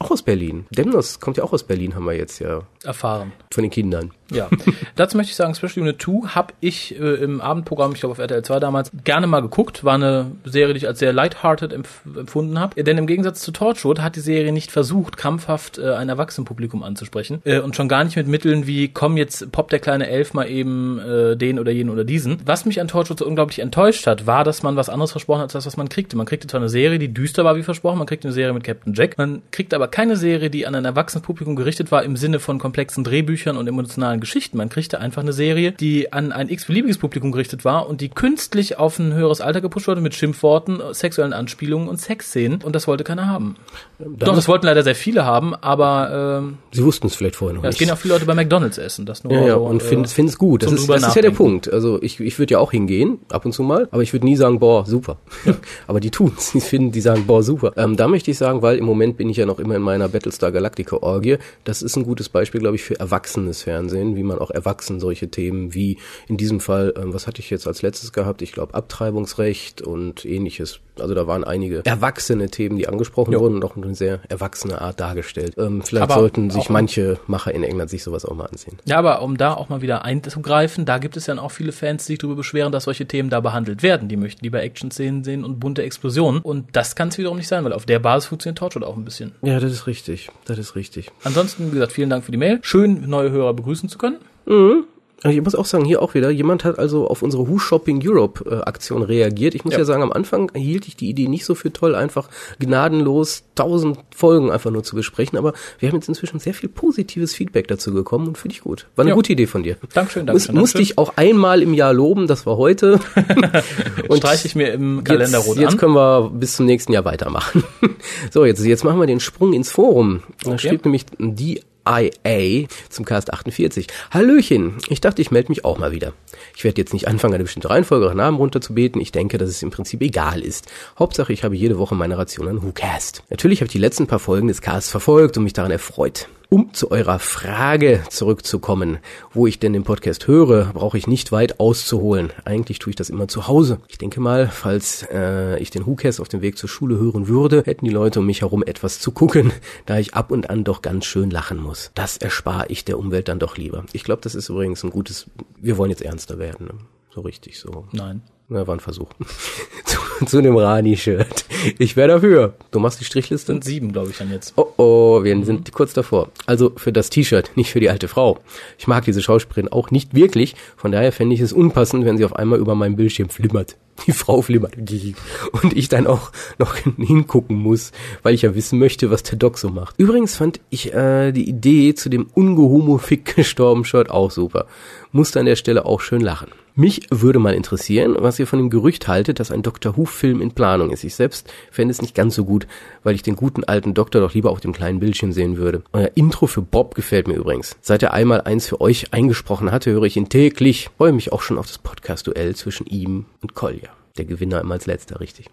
Auch aus Berlin. Demnos kommt ja auch aus Berlin, haben wir jetzt ja Erfahren. von den Kindern. Ja, dazu möchte ich sagen, Special Unit 2 habe ich äh, im Abendprogramm, ich glaube auf RTL 2 damals, gerne mal geguckt. War eine Serie, die ich als sehr lighthearted empf empfunden habe. Denn im Gegensatz zu Torchwood hat die Serie nicht versucht, krampfhaft äh, ein Erwachsenenpublikum anzusprechen. Äh, und schon gar nicht mit Mitteln wie, komm, jetzt poppt der kleine Elf mal eben äh, den oder jenen oder diesen. Was mich an Torchwood so unglaublich enttäuscht hat, war, dass man was anderes versprochen hat, als das, was man kriegte. Man kriegte zwar eine Serie, die düster war wie versprochen, man kriegte eine Serie mit Captain Jack. Man kriegt aber keine Serie, die an ein Erwachsenenpublikum gerichtet war im Sinne von komplexen Drehbüchern und emotionalen Geschichten. Man kriegte einfach eine Serie, die an ein x-beliebiges Publikum gerichtet war und die künstlich auf ein höheres Alter gepusht wurde mit Schimpfworten, sexuellen Anspielungen und Sexszenen. Und das wollte keiner haben. Doch, das wollten leider sehr viele haben, aber ähm, Sie wussten es vielleicht vorher noch ja, es nicht. gehen auch viele Leute bei McDonalds essen. Das nur Ja, ja, so, und äh, finde es gut. Das, ist, das ist ja der. Punkt. Also ich, ich würde ja auch hingehen, ab und zu mal, aber ich würde nie sagen, boah, super. aber die tun's. Die finden, die sagen, boah, super. Ähm, da möchte ich sagen, weil im Moment bin ich ja noch immer in meiner Battlestar Galactica Orgie. Das ist ein gutes Beispiel, glaube ich, für erwachsenes Fernsehen, wie man auch erwachsen solche Themen wie in diesem Fall, ähm, was hatte ich jetzt als letztes gehabt? Ich glaube Abtreibungsrecht und ähnliches. Also da waren einige erwachsene Themen, die angesprochen wurden und auch eine sehr erwachsene Art dargestellt. Ähm, vielleicht Aber sollten sich manche Macher in England sich sowas auch mal ansehen. Ja, aber um da auch mal wieder einzugreifen, da gibt es ja auch viele Fans, die sich darüber beschweren, dass solche Themen da behandelt werden. Die möchten lieber Action-Szenen sehen und bunte Explosionen. Und das kann es wiederum nicht sein, weil auf der Basis funktioniert Torchwood auch ein bisschen. Ja, das ist richtig. Das ist richtig. Ansonsten, wie gesagt, vielen Dank für die Mail. Schön, neue Hörer begrüßen zu können. Also Ich muss auch sagen, hier auch wieder, jemand hat also auf unsere Who Shopping Europe äh, Aktion reagiert. Ich muss ja. Ja. sagen, am Anfang hielt ich die Idee nicht so für toll, einfach gnadenlos tausend Folgen einfach nur zu besprechen, aber wir haben jetzt inzwischen sehr viel positives Feedback dazu bekommen und finde ich gut. War eine Ja. gute Idee von dir. Dankeschön, Muss, Dankeschön, musste ich auch einmal im Jahr loben, das war heute. und Streiche ich mir im Kalender jetzt, rot jetzt können wir bis zum nächsten Jahr weitermachen. so, jetzt, jetzt machen wir den Sprung ins Forum. Da Okay. schrieb nämlich die IA zum Cast 48. Hallöchen, ich dachte, ich melde mich auch mal wieder. Ich werde jetzt nicht anfangen, eine bestimmte Reihenfolge oder Namen runterzubeten. Ich denke, dass es im Prinzip egal ist. Hauptsache, ich habe jede Woche meine Ration an WhoCast. Natürlich habe ich die letzten paar Folgen des Casts verfolgt und mich daran erfreut. Um zu eurer Frage zurückzukommen, wo ich denn den Podcast höre, brauche ich nicht weit auszuholen. Eigentlich tue ich das immer zu Hause. Ich denke mal, falls äh, ich den WhoCast auf dem Weg zur Schule hören würde, hätten die Leute um mich herum etwas zu gucken, da ich ab und an doch ganz schön lachen muss. Das erspare ich der Umwelt dann doch lieber. Ich glaube, das ist übrigens ein gutes, wir wollen jetzt ernster werden. Ne? So richtig so. Nein. Na, war ein Versuch. zu, zu dem Rani-Shirt. Ich wäre dafür. Du machst die Strichliste? Sind sieben, glaube ich, dann jetzt. Oh oh, wir sind kurz davor. Also für das T-Shirt, nicht für die alte Frau. Ich mag diese Schauspielerin auch nicht wirklich. Von daher fände ich es unpassend, wenn sie auf einmal über meinem Bildschirm flimmert. Die Frau flimmert. Und ich dann auch noch hingucken muss, weil ich ja wissen möchte, was der Doc so macht. Übrigens fand ich äh, die Idee zu dem ungehomofick gestorben Shirt auch super. Musste an der Stelle auch schön lachen. Mich würde mal interessieren, was ihr von dem Gerücht haltet, dass ein Doctor Who-Film in Planung ist. Ich selbst fände es nicht ganz so gut, weil ich den guten alten Doktor doch lieber auf dem kleinen Bildschirm sehen würde. Euer Intro für Bob gefällt mir übrigens. Seit er einmal eins für euch eingesprochen hatte, höre ich ihn täglich. Freue mich auch schon auf das Podcast-Duell zwischen ihm und Kolja. Der Gewinner immer als letzter, richtig.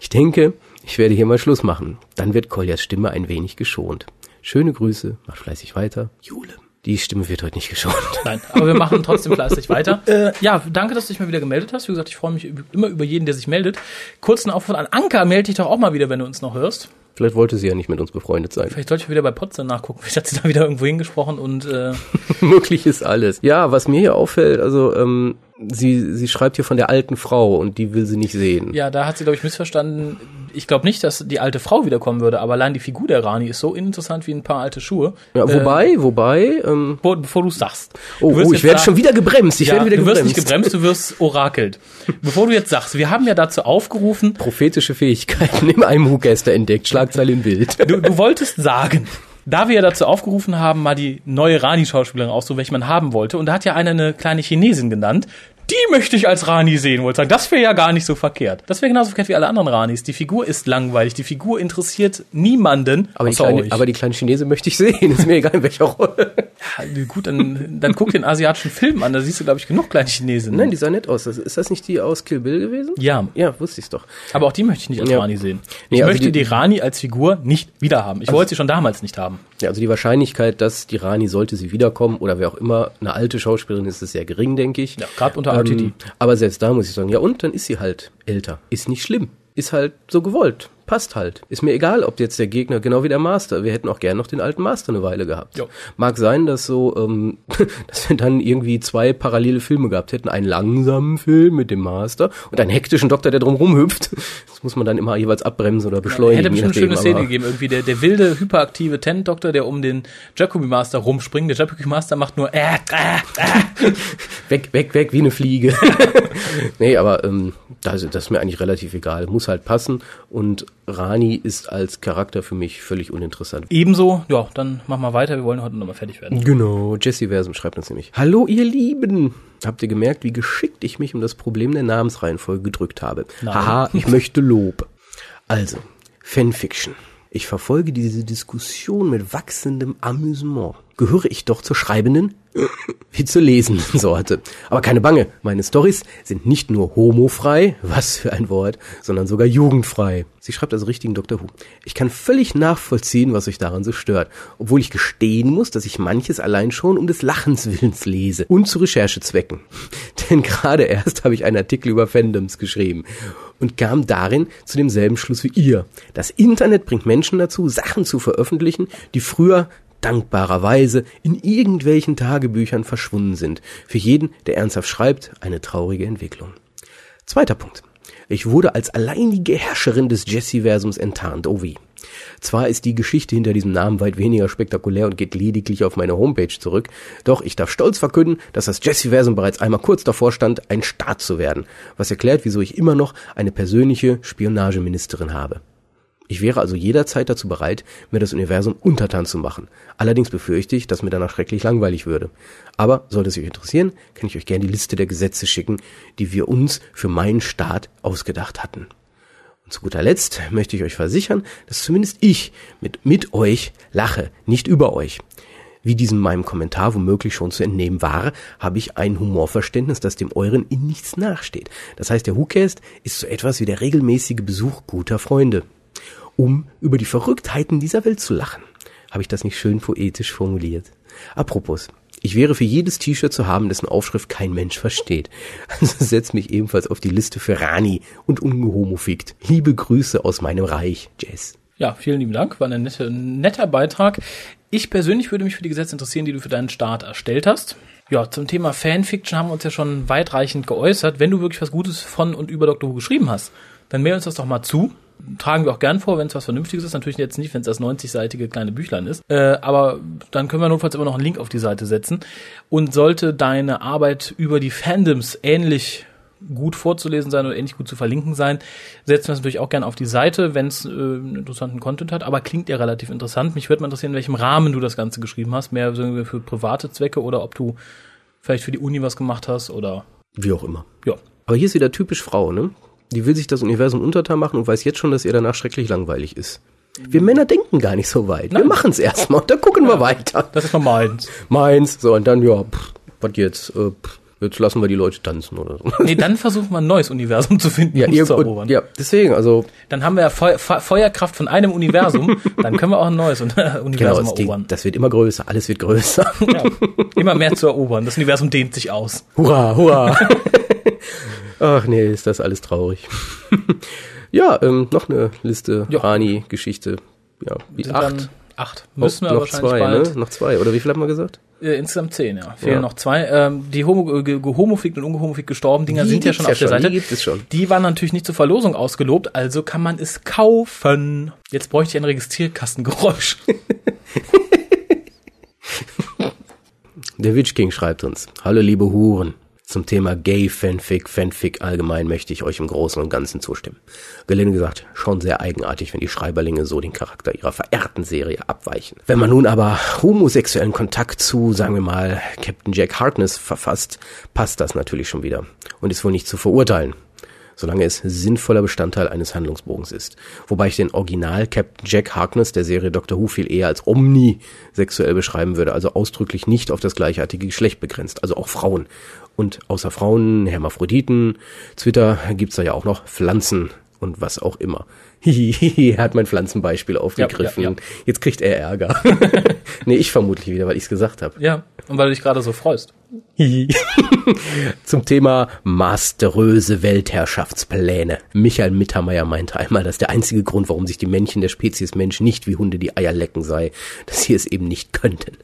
Ich denke, ich werde hier mal Schluss machen. Dann wird Koljas Stimme ein wenig geschont. Schöne Grüße, macht fleißig weiter. Jule. Die Stimme wird heute nicht geschont. Nein, aber wir machen trotzdem fleißig weiter. Äh, ja, danke, dass du dich mal wieder gemeldet hast. Wie gesagt, ich freue mich immer über jeden, der sich meldet. Kurzen Aufruf an Anka, melde dich doch auch mal wieder, wenn du uns noch hörst. Vielleicht wollte sie ja nicht mit uns befreundet sein. Vielleicht sollte ich wieder bei Potsdam nachgucken. Vielleicht hat sie da wieder irgendwo hingesprochen und äh möglich ist alles. Ja, was mir hier auffällt, also ähm, sie sie schreibt hier von der alten Frau und die will sie nicht sehen. Ja, da hat sie glaube ich missverstanden. Ich glaube nicht, dass die alte Frau wiederkommen würde, aber allein die Figur der Rani ist so interessant wie ein paar alte Schuhe. Ja, wobei, äh, wobei. Ähm, bevor, bevor du sagst. Oh, du oh ich werde schon wieder gebremst. Ich ja, werde wieder du gebremst. wirst nicht gebremst, du wirst orakelt. bevor du jetzt sagst, wir haben ja dazu aufgerufen. Prophetische Fähigkeiten im Eimhugaster entdeckt. Schlagzeile in Bild. Du, du wolltest sagen, da wir ja dazu aufgerufen haben, mal die neue Rani-Schauspielerin auszusuchen, welche man haben wollte, und da hat ja einer eine kleine Chinesin genannt, die möchte ich als Rani sehen, wollte sagen. Das wäre ja gar nicht so verkehrt. Das wäre genauso verkehrt wie alle anderen Ranis. Die Figur ist langweilig. Die Figur interessiert niemanden. Aber die, kleine, aber die kleine Chinese möchte ich sehen. Ist mir egal, in welcher Rolle. Ja, gut, dann, dann guck den asiatischen Film an. Da siehst du, glaube ich, genug kleine Chinesen. Nein, die sah nett aus. Ist das nicht die aus Kill Bill gewesen? Ja. Ja, wusste ich's doch. Aber auch die möchte ich nicht als Ja. Rani sehen. Ich Nee, also möchte die, die- Rani als Figur nicht wieder haben. Ich wollte sie schon damals nicht haben. Ja, also die Wahrscheinlichkeit, dass die Rani, sollte sie wiederkommen oder wer auch immer, eine alte Schauspielerin ist, ist sehr gering, denke ich. Ja, gerade unter RTD. Ähm, aber selbst da muss ich sagen, ja und, dann ist sie halt älter. Ist nicht schlimm. Ist halt so gewollt. Passt halt. Ist mir egal, ob jetzt der Gegner genau wie der Master. Wir hätten auch gern noch den alten Master eine Weile gehabt. Jo. Mag sein, dass so, ähm, dass wir dann irgendwie zwei parallele Filme gehabt hätten. Einen langsamen Film mit dem Master und einen hektischen Doktor, der drum rumhüpft. Das muss man dann immer jeweils abbremsen oder beschleunigen. Hätte bestimmt eine schöne Szene gegeben. Irgendwie der, der wilde, hyperaktive Tenant-Doktor, der um den Jacobi Master rumspringt. Der Jacobi Master macht nur äh, äh, äh. weg, weg, weg, wie eine Fliege. nee, aber ähm, das, das ist mir eigentlich relativ egal. Muss halt passen. Und Rani ist als Charakter für mich völlig uninteressant. Ebenso, ja, dann machen wir weiter. Wir wollen heute nochmal fertig werden. Genau, Jesse Versum schreibt uns nämlich. Hallo ihr Lieben! Habt ihr gemerkt, wie geschickt ich mich um das Problem der Namensreihenfolge gedrückt habe? Nein. Haha, ich möchte Lob. Also, Fanfiction. Ich verfolge diese Diskussion mit wachsendem Amüsement. Gehöre ich doch zur schreibenden wie zur lesenden Sorte. Aber keine Bange, meine Stories sind nicht nur homofrei, was für ein Wort, sondern sogar jugendfrei. Sie schreibt also richtigen Dr. Who. Ich kann völlig nachvollziehen, was euch daran so stört, obwohl ich gestehen muss, dass ich manches allein schon um des Lachens willens lese und zu Recherchezwecken. Denn gerade erst habe ich einen Artikel über Fandoms geschrieben und kam darin zu demselben Schluss wie ihr. Das Internet bringt Menschen dazu, Sachen zu veröffentlichen, die früher dankbarerweise in irgendwelchen Tagebüchern verschwunden sind. Für jeden, der ernsthaft schreibt, eine traurige Entwicklung. Zweiter Punkt. Ich wurde als alleinige Herrscherin des Jesse-Versums enttarnt. Oh wie. Zwar ist die Geschichte hinter diesem Namen weit weniger spektakulär und geht lediglich auf meine Homepage zurück, doch ich darf stolz verkünden, dass das Jesse-Versum bereits einmal kurz davor stand, ein Staat zu werden, was erklärt, wieso ich immer noch eine persönliche Spionageministerin habe. Ich wäre also jederzeit dazu bereit, mir das Universum untertan zu machen. Allerdings befürchte ich, dass mir danach schrecklich langweilig würde. Aber sollte es euch interessieren, kann ich euch gerne die Liste der Gesetze schicken, die wir uns für meinen Staat ausgedacht hatten. Und zu guter Letzt möchte ich euch versichern, dass zumindest ich mit, mit euch lache, nicht über euch. Wie diesem meinem Kommentar womöglich schon zu entnehmen war, habe ich ein Humorverständnis, das dem euren in nichts nachsteht. Das heißt, der WhoCast ist so etwas wie der regelmäßige Besuch guter Freunde. Um über die Verrücktheiten dieser Welt zu lachen. Habe ich das nicht schön poetisch formuliert? Apropos, ich wäre für jedes T-Shirt zu haben, dessen Aufschrift kein Mensch versteht. Also setz mich ebenfalls auf die Liste für Rani und ungehomofikt. Liebe Grüße aus meinem Reich, Jess. Ja, vielen lieben Dank. War ein netter, netter Beitrag. Ich persönlich würde mich für die Gesetze interessieren, die du für deinen Start erstellt hast. Ja, zum Thema Fanfiction haben wir uns ja schon weitreichend geäußert. Wenn du wirklich was Gutes von und über Dr. Who geschrieben hast, dann mail uns das doch mal zu. Tragen wir auch gern vor, wenn es was Vernünftiges ist. Natürlich jetzt nicht, wenn es das 90-seitige kleine Büchlein ist. Äh, aber dann können wir notfalls immer noch einen Link auf die Seite setzen. Und sollte deine Arbeit über die Fandoms ähnlich gut vorzulesen sein oder ähnlich gut zu verlinken sein, setzen wir es natürlich auch gerne auf die Seite, wenn es äh, interessanten Content hat, aber klingt ja relativ interessant. Mich würde mal interessieren, in welchem Rahmen du das Ganze geschrieben hast, mehr für private Zwecke oder ob du vielleicht für die Uni was gemacht hast oder Wie auch immer. ja. Aber hier ist wieder typisch Frau, ne? Die will sich das Universum untertan machen und weiß jetzt schon, dass ihr danach schrecklich langweilig ist. Wir Männer denken gar nicht so weit. Wir Nein. machen es erstmal und dann gucken wir weiter. Das ist noch meins. Meins, so und dann, ja, pff, was jetzt? Äh, pff, jetzt lassen wir die Leute tanzen oder so. Nee, dann versuchen wir ein neues Universum zu finden, Ja, um ihr, zu erobern. ja, deswegen, also Dann haben wir ja Feu Fe Feuerkraft von einem Universum, dann können wir auch ein neues Un- genau, Universum das, die, erobern. das wird immer größer, alles wird größer. Ja, immer mehr zu erobern. Das Universum dehnt sich aus. Hurra, hurra. Ach nee, ist das alles traurig. ja, ähm, noch eine Liste, Ja. Rani-Geschichte. Ja, wie Sind acht. Acht. Müssen wir noch wahrscheinlich zwei, bald. ne? Noch zwei, oder wie viel haben wir gesagt? Äh, insgesamt zehn, ja. Fehlen Ja. noch zwei. Ähm, die Homo, ge- ge- und ungehomofikt gestorben Dinger Die sind ja schon ja auf der schon, die Seite. gibt es schon. Die waren natürlich nicht zur Verlosung ausgelobt, also kann man es kaufen. Jetzt bräuchte ich ein Registrierkastengeräusch. Der Witch King schreibt uns, Hallo liebe Huren. Zum Thema Gay Fanfic, Fanfic allgemein möchte ich euch im Großen und Ganzen zustimmen. Gelinde gesagt, schon sehr eigenartig, wenn die Schreiberlinge so den Charakter ihrer verehrten Serie abweichen. Wenn man nun aber homosexuellen Kontakt zu, sagen wir mal, Captain Jack Harkness verfasst, passt das natürlich schon wieder und ist wohl nicht zu verurteilen solange es sinnvoller Bestandteil eines Handlungsbogens ist. Wobei ich den Original Captain Jack Harkness der Serie Doctor Who viel eher als omnisexuell beschreiben würde, also ausdrücklich nicht auf das gleichartige Geschlecht begrenzt, also auch Frauen. Und außer Frauen, Hermaphroditen, Twitter gibt's da ja auch noch Pflanzen und was auch immer. Er hat mein Pflanzenbeispiel aufgegriffen. ja, ja. Jetzt kriegt er Ärger. nee, ich vermutlich wieder, weil ich's gesagt habe. ja, und weil du dich gerade so freust. Zum Thema masteröse Weltherrschaftspläne. Michael Mittermeier meinte einmal, dass der einzige Grund, warum sich die Männchen der Spezies Mensch nicht wie Hunde die Eier lecken sei, dass sie es eben nicht könnten.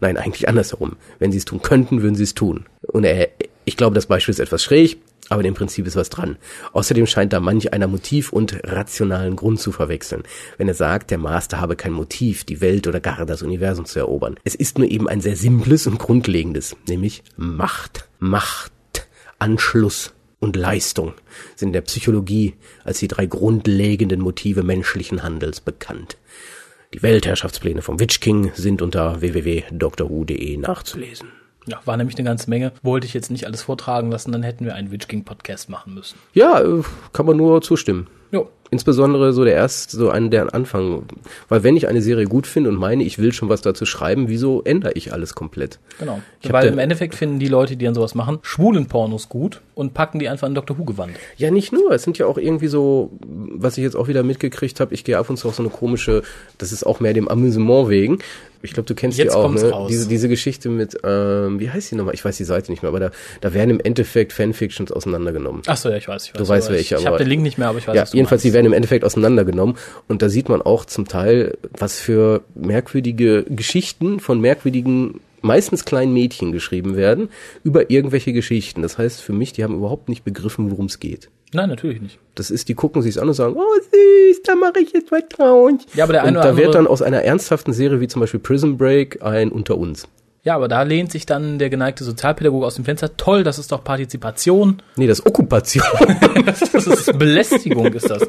Nein, eigentlich andersherum. Wenn sie es tun könnten, würden sie es tun. Und er, ich glaube, das Beispiel ist etwas schräg, aber im Prinzip ist was dran. Außerdem scheint da manch einer Motiv und rationalen Grund zu verwechseln, wenn er sagt, der Master habe kein Motiv, die Welt oder gar das Universum zu erobern. Es ist nur eben ein sehr simples und grundlegendes, nämlich Macht. Macht, Anschluss und Leistung sind in der Psychologie als die drei grundlegenden Motive menschlichen Handels bekannt. Die Weltherrschaftspläne vom Witch King sind unter www.drwho.de nachzulesen. Ja, war nämlich eine ganze Menge. Wollte ich jetzt nicht alles vortragen lassen, dann hätten wir einen Witch King Podcast machen müssen. Ja, äh, kann man nur zustimmen. Jo. Insbesondere so der erste, so einen deren Anfang. Weil wenn ich eine Serie gut finde und meine, ich will schon was dazu schreiben, wieso ändere ich alles komplett? Genau. Ich Weil im Endeffekt finden die Leute, die an sowas machen, schwulen Pornos gut und packen die einfach in Dr. Who Gewand. Ja, nicht nur. Es sind ja auch irgendwie so, was ich jetzt auch wieder mitgekriegt habe, ich gehe ab und zu auf so eine komische, das ist auch mehr dem Amüsement wegen. Ich glaube, du kennst Jetzt die auch, ne? raus. Diese, diese Geschichte mit, ähm, wie heißt die nochmal? Ich weiß die Seite nicht mehr, aber da, da werden im Endeffekt Fanfictions auseinandergenommen. Ach so, ja, ich weiß. Ich weiß Du weißt welche, Ich, ich aber- habe den Link nicht mehr, aber ich weiß, ja, jedenfalls, die meinst. werden im Endeffekt auseinandergenommen. Und da sieht man auch zum Teil, was für merkwürdige Geschichten von merkwürdigen, meistens kleinen Mädchen geschrieben werden, über irgendwelche Geschichten. Das heißt für mich, die haben überhaupt nicht begriffen, worum es geht. Nein, natürlich nicht. Das ist, die gucken sich's an und sagen, oh süß, da mache ich jetzt was traurig. Ja, aber der und eine da oder wird dann aus einer ernsthaften Serie wie zum Beispiel Prison Break ein Unter uns. Ja, aber da lehnt sich dann der geneigte Sozialpädagoge aus dem Fenster. Toll, das ist doch Partizipation. Nee, das ist Okkupation. Das ist Belästigung, ist das.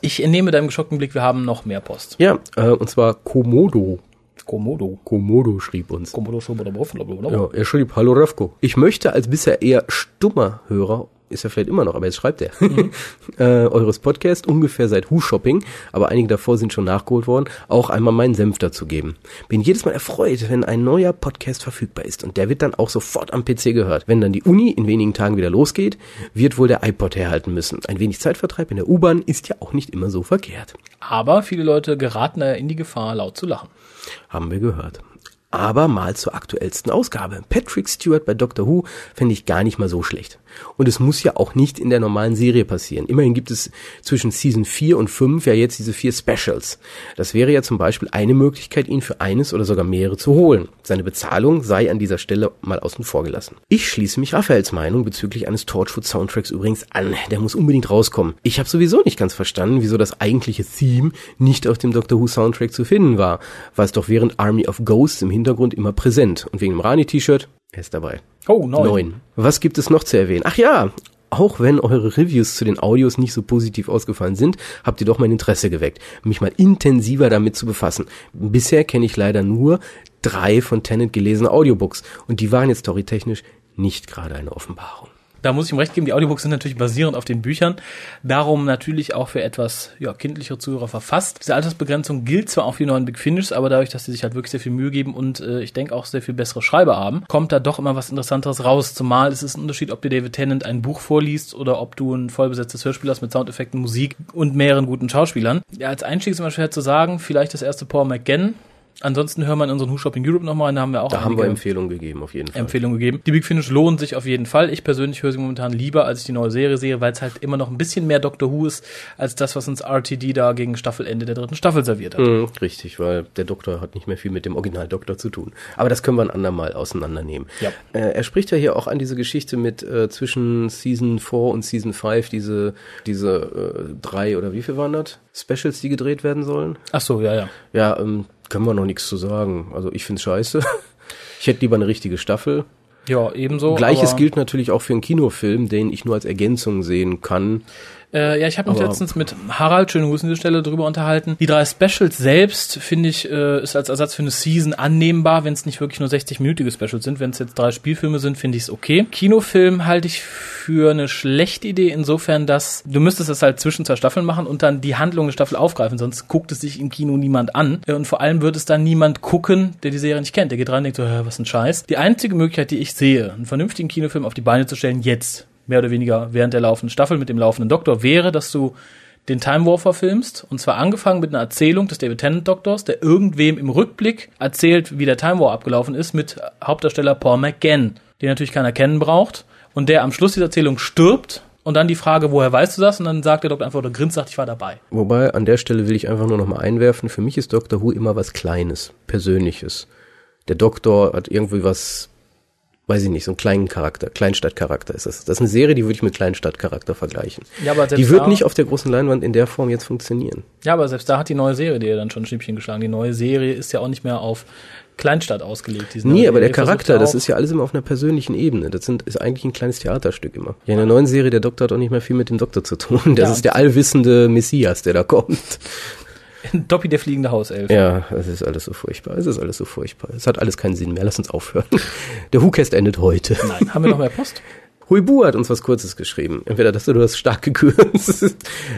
Ich entnehme deinem geschockten Blick, wir haben noch mehr Post. ja, äh, und zwar Komodo. Komodo. Komodo schrieb uns. Komodo, Bruffel, Ja, er schrieb, hallo Röfko. Ich möchte als bisher eher stummer Hörer ist er vielleicht immer noch, aber jetzt schreibt er, äh, eures Podcast ungefähr seit Who Shopping, aber einige davor sind schon nachgeholt worden, auch einmal meinen Senf dazu geben. Bin jedes Mal erfreut, wenn ein neuer Podcast verfügbar ist und der wird dann auch sofort am PC gehört. Wenn dann die Uni in wenigen Tagen wieder losgeht, wird wohl der iPod herhalten müssen. Ein wenig Zeitvertreib in der U-Bahn ist ja auch nicht immer so verkehrt. Aber viele Leute geraten in die Gefahr, laut zu lachen. Haben wir gehört. Aber mal zur aktuellsten Ausgabe. Patrick Stewart bei Doctor Who finde ich gar nicht mal so schlecht. Und es muss ja auch nicht in der normalen Serie passieren. Immerhin gibt es zwischen Season 4 und 5 ja jetzt diese vier Specials. Das wäre ja zum Beispiel eine Möglichkeit, ihn für eines oder sogar mehrere zu holen. Seine Bezahlung sei an dieser Stelle mal außen vor gelassen. Ich schließe mich Raphaels Meinung bezüglich eines Torchwood Soundtracks übrigens an. Der muss unbedingt rauskommen. Ich habe sowieso nicht ganz verstanden, wieso das eigentliche Theme nicht auf dem Doctor Who Soundtrack zu finden war. Es doch während Army of Ghosts im Hintergrund immer präsent. Und wegen dem Rani-T-Shirt, er ist dabei. Oh, neun. Neun. Was gibt es noch zu erwähnen? Ach ja, auch wenn eure Reviews zu den Audios nicht so positiv ausgefallen sind, habt ihr doch mein Interesse geweckt, mich mal intensiver damit zu befassen. Bisher kenne ich leider nur drei von Tennant gelesene Audiobooks und die waren jetzt storytechnisch nicht gerade eine Offenbarung. Da muss ich ihm recht geben, die Audiobooks sind natürlich basierend auf den Büchern, darum natürlich auch für etwas ja, kindlichere Zuhörer verfasst. Diese Altersbegrenzung gilt zwar auch für die neuen Big Finish, aber dadurch, dass sie sich halt wirklich sehr viel Mühe geben und äh, ich denke auch sehr viel bessere Schreiber haben, kommt da doch immer was Interessanteres raus. Zumal ist es ein Unterschied, ob dir David Tennant ein Buch vorliest oder ob du ein vollbesetztes Hörspiel hast mit Soundeffekten, Musik und mehreren guten Schauspielern. Ja, als Einstieg ist immer schwer zu sagen, vielleicht das erste Paul McGann, Ansonsten hören wir in unseren Who Shopping Europe nochmal, da haben wir auch Da haben wir Empfehlungen gegeben, auf jeden Fall. Empfehlungen gegeben. Die Big Finish lohnen sich auf jeden Fall. Ich persönlich höre sie momentan lieber, als ich die neue Serie sehe, weil es halt immer noch ein bisschen mehr Doctor Who ist, als das, was uns RTD da gegen Staffelende der dritten Staffel serviert hat. Mhm, richtig, weil der Doktor hat nicht mehr viel mit dem Original-Doktor zu tun. Aber das können wir ein andermal auseinandernehmen. Ja. Äh, er spricht ja hier auch an diese Geschichte mit äh, zwischen Season 4 und Season 5, diese, diese äh, drei oder wie viel waren das? Specials, die gedreht werden sollen. Ach so, ja, ja. Ja, ähm, können wir noch nichts zu sagen. Also ich find's scheiße. Ich hätte lieber eine richtige Staffel. Ja, ebenso. Gleiches gilt natürlich auch für einen Kinofilm, den ich nur als Ergänzung sehen kann. Äh, ja, ich habe mich Aber- letztens mit Harald, schönen Gruß an dieser Stelle, drüber unterhalten. Die drei Specials selbst, finde ich, äh, ist als Ersatz für eine Season annehmbar, wenn es nicht wirklich nur 60-minütige Specials sind. Wenn es jetzt drei Spielfilme sind, finde ich es okay. Kinofilm halte ich für eine schlechte Idee, insofern, dass du müsstest das halt zwischen zwei Staffeln machen und dann die Handlung der Staffel aufgreifen, sonst guckt es sich im Kino niemand an. Äh, Und vor allem wird es dann niemand gucken, der die Serie nicht kennt. Der geht rein und denkt so, "Hä, was ein Scheiß. Die einzige Möglichkeit, die ich sehe, einen vernünftigen Kinofilm auf die Beine zu stellen, jetzt, mehr oder weniger während der laufenden Staffel mit dem laufenden Doktor, wäre, dass du den Time War verfilmst. Und zwar angefangen mit einer Erzählung des David Tennant Doktors, der irgendwem im Rückblick erzählt, wie der Time War abgelaufen ist, mit Hauptdarsteller Paul McGann, den natürlich keiner kennen braucht. Und der am Schluss dieser Erzählung stirbt. Und dann die Frage, woher weißt du das? Und dann sagt der Doktor einfach oder grinst, sagt, ich war dabei. Wobei, an der Stelle will ich einfach nur noch mal einwerfen, für mich ist Doctor Who immer was Kleines, Persönliches. Der Doktor hat irgendwie was, weiß ich nicht, so einen kleinen Charakter, Kleinstadtcharakter ist das. Das ist eine Serie, die würde ich mit Kleinstadtcharakter vergleichen. Ja, aber selbst Die wird nicht auf der großen Leinwand in der Form jetzt funktionieren. Ja, aber selbst da hat die neue Serie dir dann schon ein Schnippchen geschlagen. Die neue Serie ist ja auch nicht mehr auf Kleinstadt ausgelegt. Die Nee, aber der Charakter, das ist ja alles immer auf einer persönlichen Ebene. Das sind, ist eigentlich ein kleines Theaterstück immer. Ja, in der neuen Serie, der Doktor hat auch nicht mehr viel mit dem Doktor zu tun. Das Ja. ist der allwissende Messias, der da kommt. Doppi, der fliegende Hauself. Ja, es ist alles so furchtbar. Es ist alles so furchtbar. Es hat alles keinen Sinn mehr. Lass uns aufhören. Der WhoCast endet heute. Nein, haben wir noch mehr Post? Huibu hat uns was Kurzes geschrieben. Entweder das oder du hast stark gekürzt.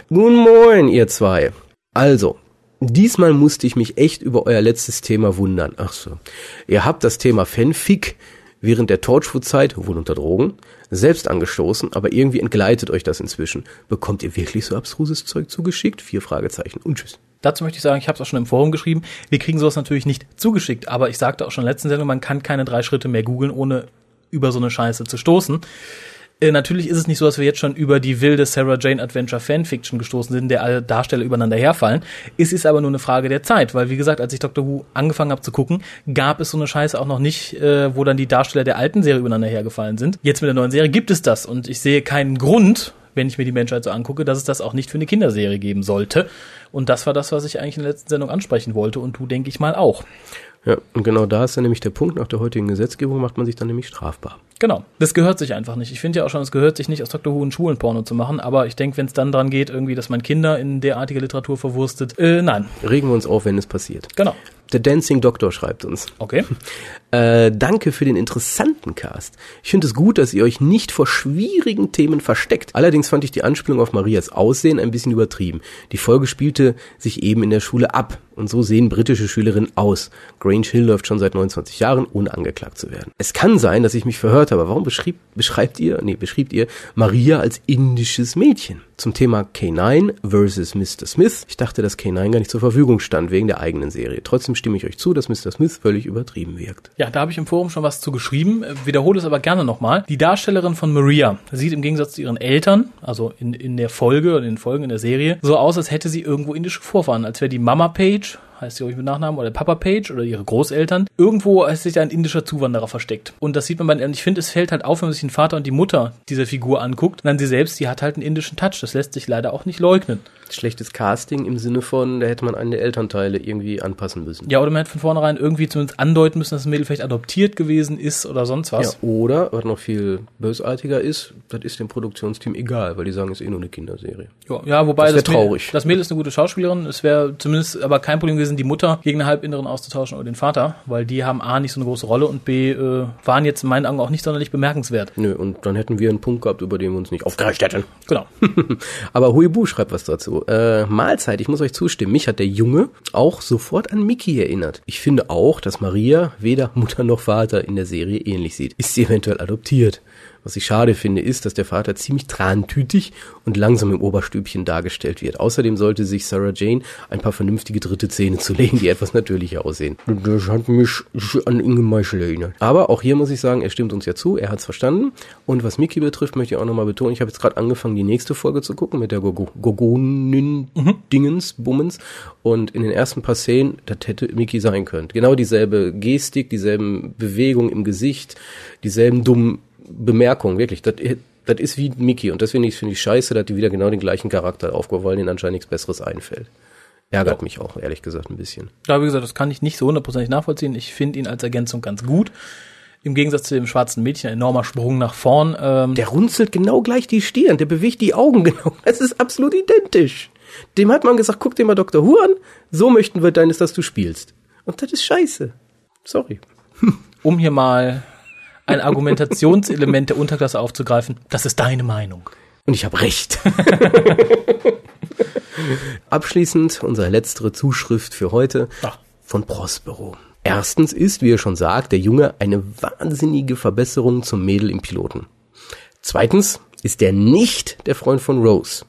Guten Morgen, ihr zwei. Also, diesmal musste ich mich echt über euer letztes Thema wundern. Ach so. Ihr habt das Thema Fanfic während der Torchwood-Zeit, wohl unter Drogen, selbst angestoßen, aber irgendwie entgleitet euch das inzwischen. Bekommt ihr wirklich so abstruses Zeug zugeschickt? Vier Fragezeichen und tschüss. Dazu möchte ich sagen, ich habe es auch schon im Forum geschrieben, wir kriegen sowas natürlich nicht zugeschickt, aber ich sagte auch schon in der letzten Sendung, man kann keine drei Schritte mehr googeln, ohne über so eine Scheiße zu stoßen. Äh, natürlich ist es nicht so, dass wir jetzt schon über die wilde Sarah Jane Adventure Fanfiction gestoßen sind, in der alle Darsteller übereinander herfallen. Es ist aber nur eine Frage der Zeit, weil wie gesagt, als ich Doctor Who angefangen habe zu gucken, gab es so eine Scheiße auch noch nicht, äh, wo dann die Darsteller der alten Serie übereinander hergefallen sind. Jetzt mit der neuen Serie gibt es das und ich sehe keinen Grund, wenn ich mir die Menschheit so angucke, dass es das auch nicht für eine Kinderserie geben sollte. Und das war das, was ich eigentlich in der letzten Sendung ansprechen wollte und du, denke ich mal, auch. Ja, und genau da ist dann nämlich der Punkt, nach der heutigen Gesetzgebung macht man sich dann nämlich strafbar. Genau. Das gehört sich einfach nicht. Ich finde ja auch schon, es gehört sich nicht aus Dr. Who ein Schulenporno zu machen, aber ich denke, wenn es dann dran geht, irgendwie, dass man Kinder in derartige Literatur verwurstet, äh, nein. Regen wir uns auf, wenn es passiert. Genau. Der Dancing Doctor schreibt uns. Okay. Äh, danke für den interessanten Cast. Ich finde es gut, dass ihr euch nicht vor schwierigen Themen versteckt. Allerdings fand ich die Anspielung auf Marias Aussehen ein bisschen übertrieben. Die Folge spielte sich eben in der Schule ab. Und so sehen britische Schülerinnen aus. Grange Hill läuft schon seit 29 Jahren, ohne angeklagt zu werden. Es kann sein, dass ich mich verhört habe. Warum beschrieb, beschreibt ihr, nee, beschreibt ihr Maria als indisches Mädchen? Zum Thema K9 versus Mr. Smith. Ich dachte, dass K9 gar nicht zur Verfügung stand, wegen der eigenen Serie. Trotzdem stimme ich euch zu, dass Mr. Smith völlig übertrieben wirkt. Ja, da habe ich im Forum schon was zu geschrieben, äh, wiederhole es aber gerne nochmal. Die Darstellerin von Maria sieht im Gegensatz zu ihren Eltern, also in, in der Folge oder in den Folgen in der Serie, so aus, als hätte sie irgendwo indische Vorfahren, als wäre die Mama Page heißt sie, glaube ich, mit Nachnamen, oder Papa Page oder ihre Großeltern. Irgendwo ist sich ein indischer Zuwanderer versteckt. Und das sieht man bei, und ich finde, es fällt halt auf, wenn man sich den Vater und die Mutter dieser Figur anguckt. Und dann sie selbst, die hat halt einen indischen Touch. Das lässt sich leider auch nicht leugnen. Schlechtes Casting im Sinne von, da hätte man einen der Elternteile irgendwie anpassen müssen. Ja, oder man hätte von vornherein irgendwie zumindest andeuten müssen, dass das Mädel vielleicht adoptiert gewesen ist oder sonst was. Ja, oder, was noch viel bösartiger ist, das ist dem Produktionsteam egal, weil die sagen, es ist eh nur eine Kinderserie. Ja, ja wobei Das das, wär Mädel- traurig. das Mädel ist eine gute Schauspielerin. Es wäre zumindest aber kein Problem gewesen, die Mutter gegen eine Halbinneren auszutauschen oder den Vater, weil die haben A nicht so eine große Rolle und B äh, waren jetzt in meinen Augen auch nicht sonderlich bemerkenswert. Nö, und dann hätten wir einen Punkt gehabt, über den wir uns nicht aufgeregt hätten. Genau. Aber Huibu schreibt was dazu. Äh, Mahlzeit, ich muss euch zustimmen. Mich hat der Junge auch sofort an Mickey erinnert. Ich finde auch, dass Maria weder Mutter noch Vater in der Serie ähnlich sieht. Ist sie eventuell adoptiert? Was ich schade finde, ist, dass der Vater ziemlich trantütig und langsam im Oberstübchen dargestellt wird. Außerdem sollte sich Sarah Jane ein paar vernünftige dritte Zähne zulegen, die etwas natürlicher aussehen. Das hat mich an Inge Meischel erinnert. Aber auch hier muss ich sagen, er stimmt uns ja zu, er hat's verstanden. Und was Mickey betrifft, möchte ich auch nochmal betonen, ich habe jetzt gerade angefangen, die nächste Folge zu gucken mit der Gogo- Gogonin-Dingens, Bummens. Und in den ersten paar Szenen, das hätte Mickey sein können. Genau dieselbe Gestik, dieselben Bewegungen im Gesicht, dieselben dummen Bemerkungen, wirklich. Das, das ist wie Mickey. Und deswegen finde ich scheiße, dass die wieder genau den gleichen Charakter aufgebaut, weil denen anscheinend nichts Besseres einfällt. Ärgert mich auch, ehrlich gesagt, ein bisschen. Da, wie gesagt, das kann ich nicht so hundertprozentig nachvollziehen. Ich finde ihn als Ergänzung ganz gut. Im Gegensatz zu dem schwarzen Mädchen, ein enormer Sprung nach vorn. Ähm, Der runzelt genau gleich die Stirn, der bewegt die Augen genau. Das ist absolut identisch. Dem hat man gesagt, guck dir mal Dr. Who an, so möchten wir deines, dass du spielst. Und das ist scheiße. Sorry. um hier mal ein Argumentationselement der Unterklasse aufzugreifen, das ist deine Meinung. Und ich habe recht. Abschließend unsere letztere Zuschrift für heute Ach. von Prospero. Erstens ist, wie er schon sagt, der Junge eine wahnsinnige Verbesserung zum Mädel im Piloten. Zweitens ist er nicht der Freund von Rose.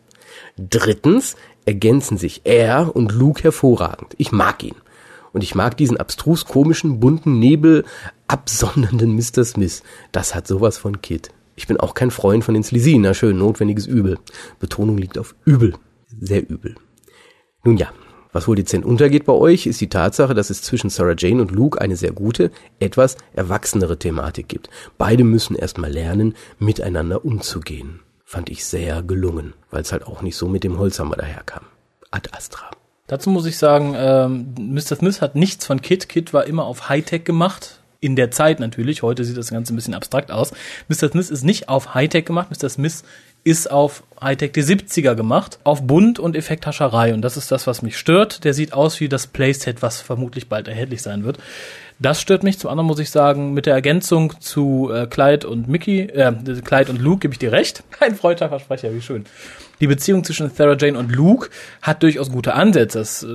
Drittens ergänzen sich er und Luke hervorragend. Ich mag ihn. Und ich mag diesen abstrus komischen, bunten Nebel absondernden Mr. Smith. Das hat sowas von Kid. Ich bin auch kein Freund von den Slesinen. Na schön, notwendiges Übel. Betonung liegt auf übel. Sehr übel. Nun ja, was wohl dezent untergeht bei euch, ist die Tatsache, dass es zwischen Sarah Jane und Luke eine sehr gute, etwas erwachsenere Thematik gibt. Beide müssen erstmal lernen, miteinander umzugehen. Fand ich sehr gelungen, weil es halt auch nicht so mit dem Holzhammer daherkam. Ad Astra. Dazu muss ich sagen, ähm, Mr. Smith hat nichts von Kit. Kit war immer auf Hightech gemacht. In der Zeit natürlich. Heute sieht das Ganze ein bisschen abstrakt aus. Mr. Smith ist nicht auf Hightech gemacht. Mr. Smith ist auf Hightech der 70er gemacht. Auf Bunt und Effekthascherei. Und das ist das, was mich stört. Der sieht aus wie das Playset, was vermutlich bald erhältlich sein wird. Das stört mich. Zum anderen muss ich sagen, mit der Ergänzung zu äh, Clyde und Mickey, äh, Clyde und Luke gebe ich dir recht. Ein Freundschaftsversprecher, wie schön. Die Beziehung zwischen Sarah Jane und Luke hat durchaus gute Ansätze. Das äh,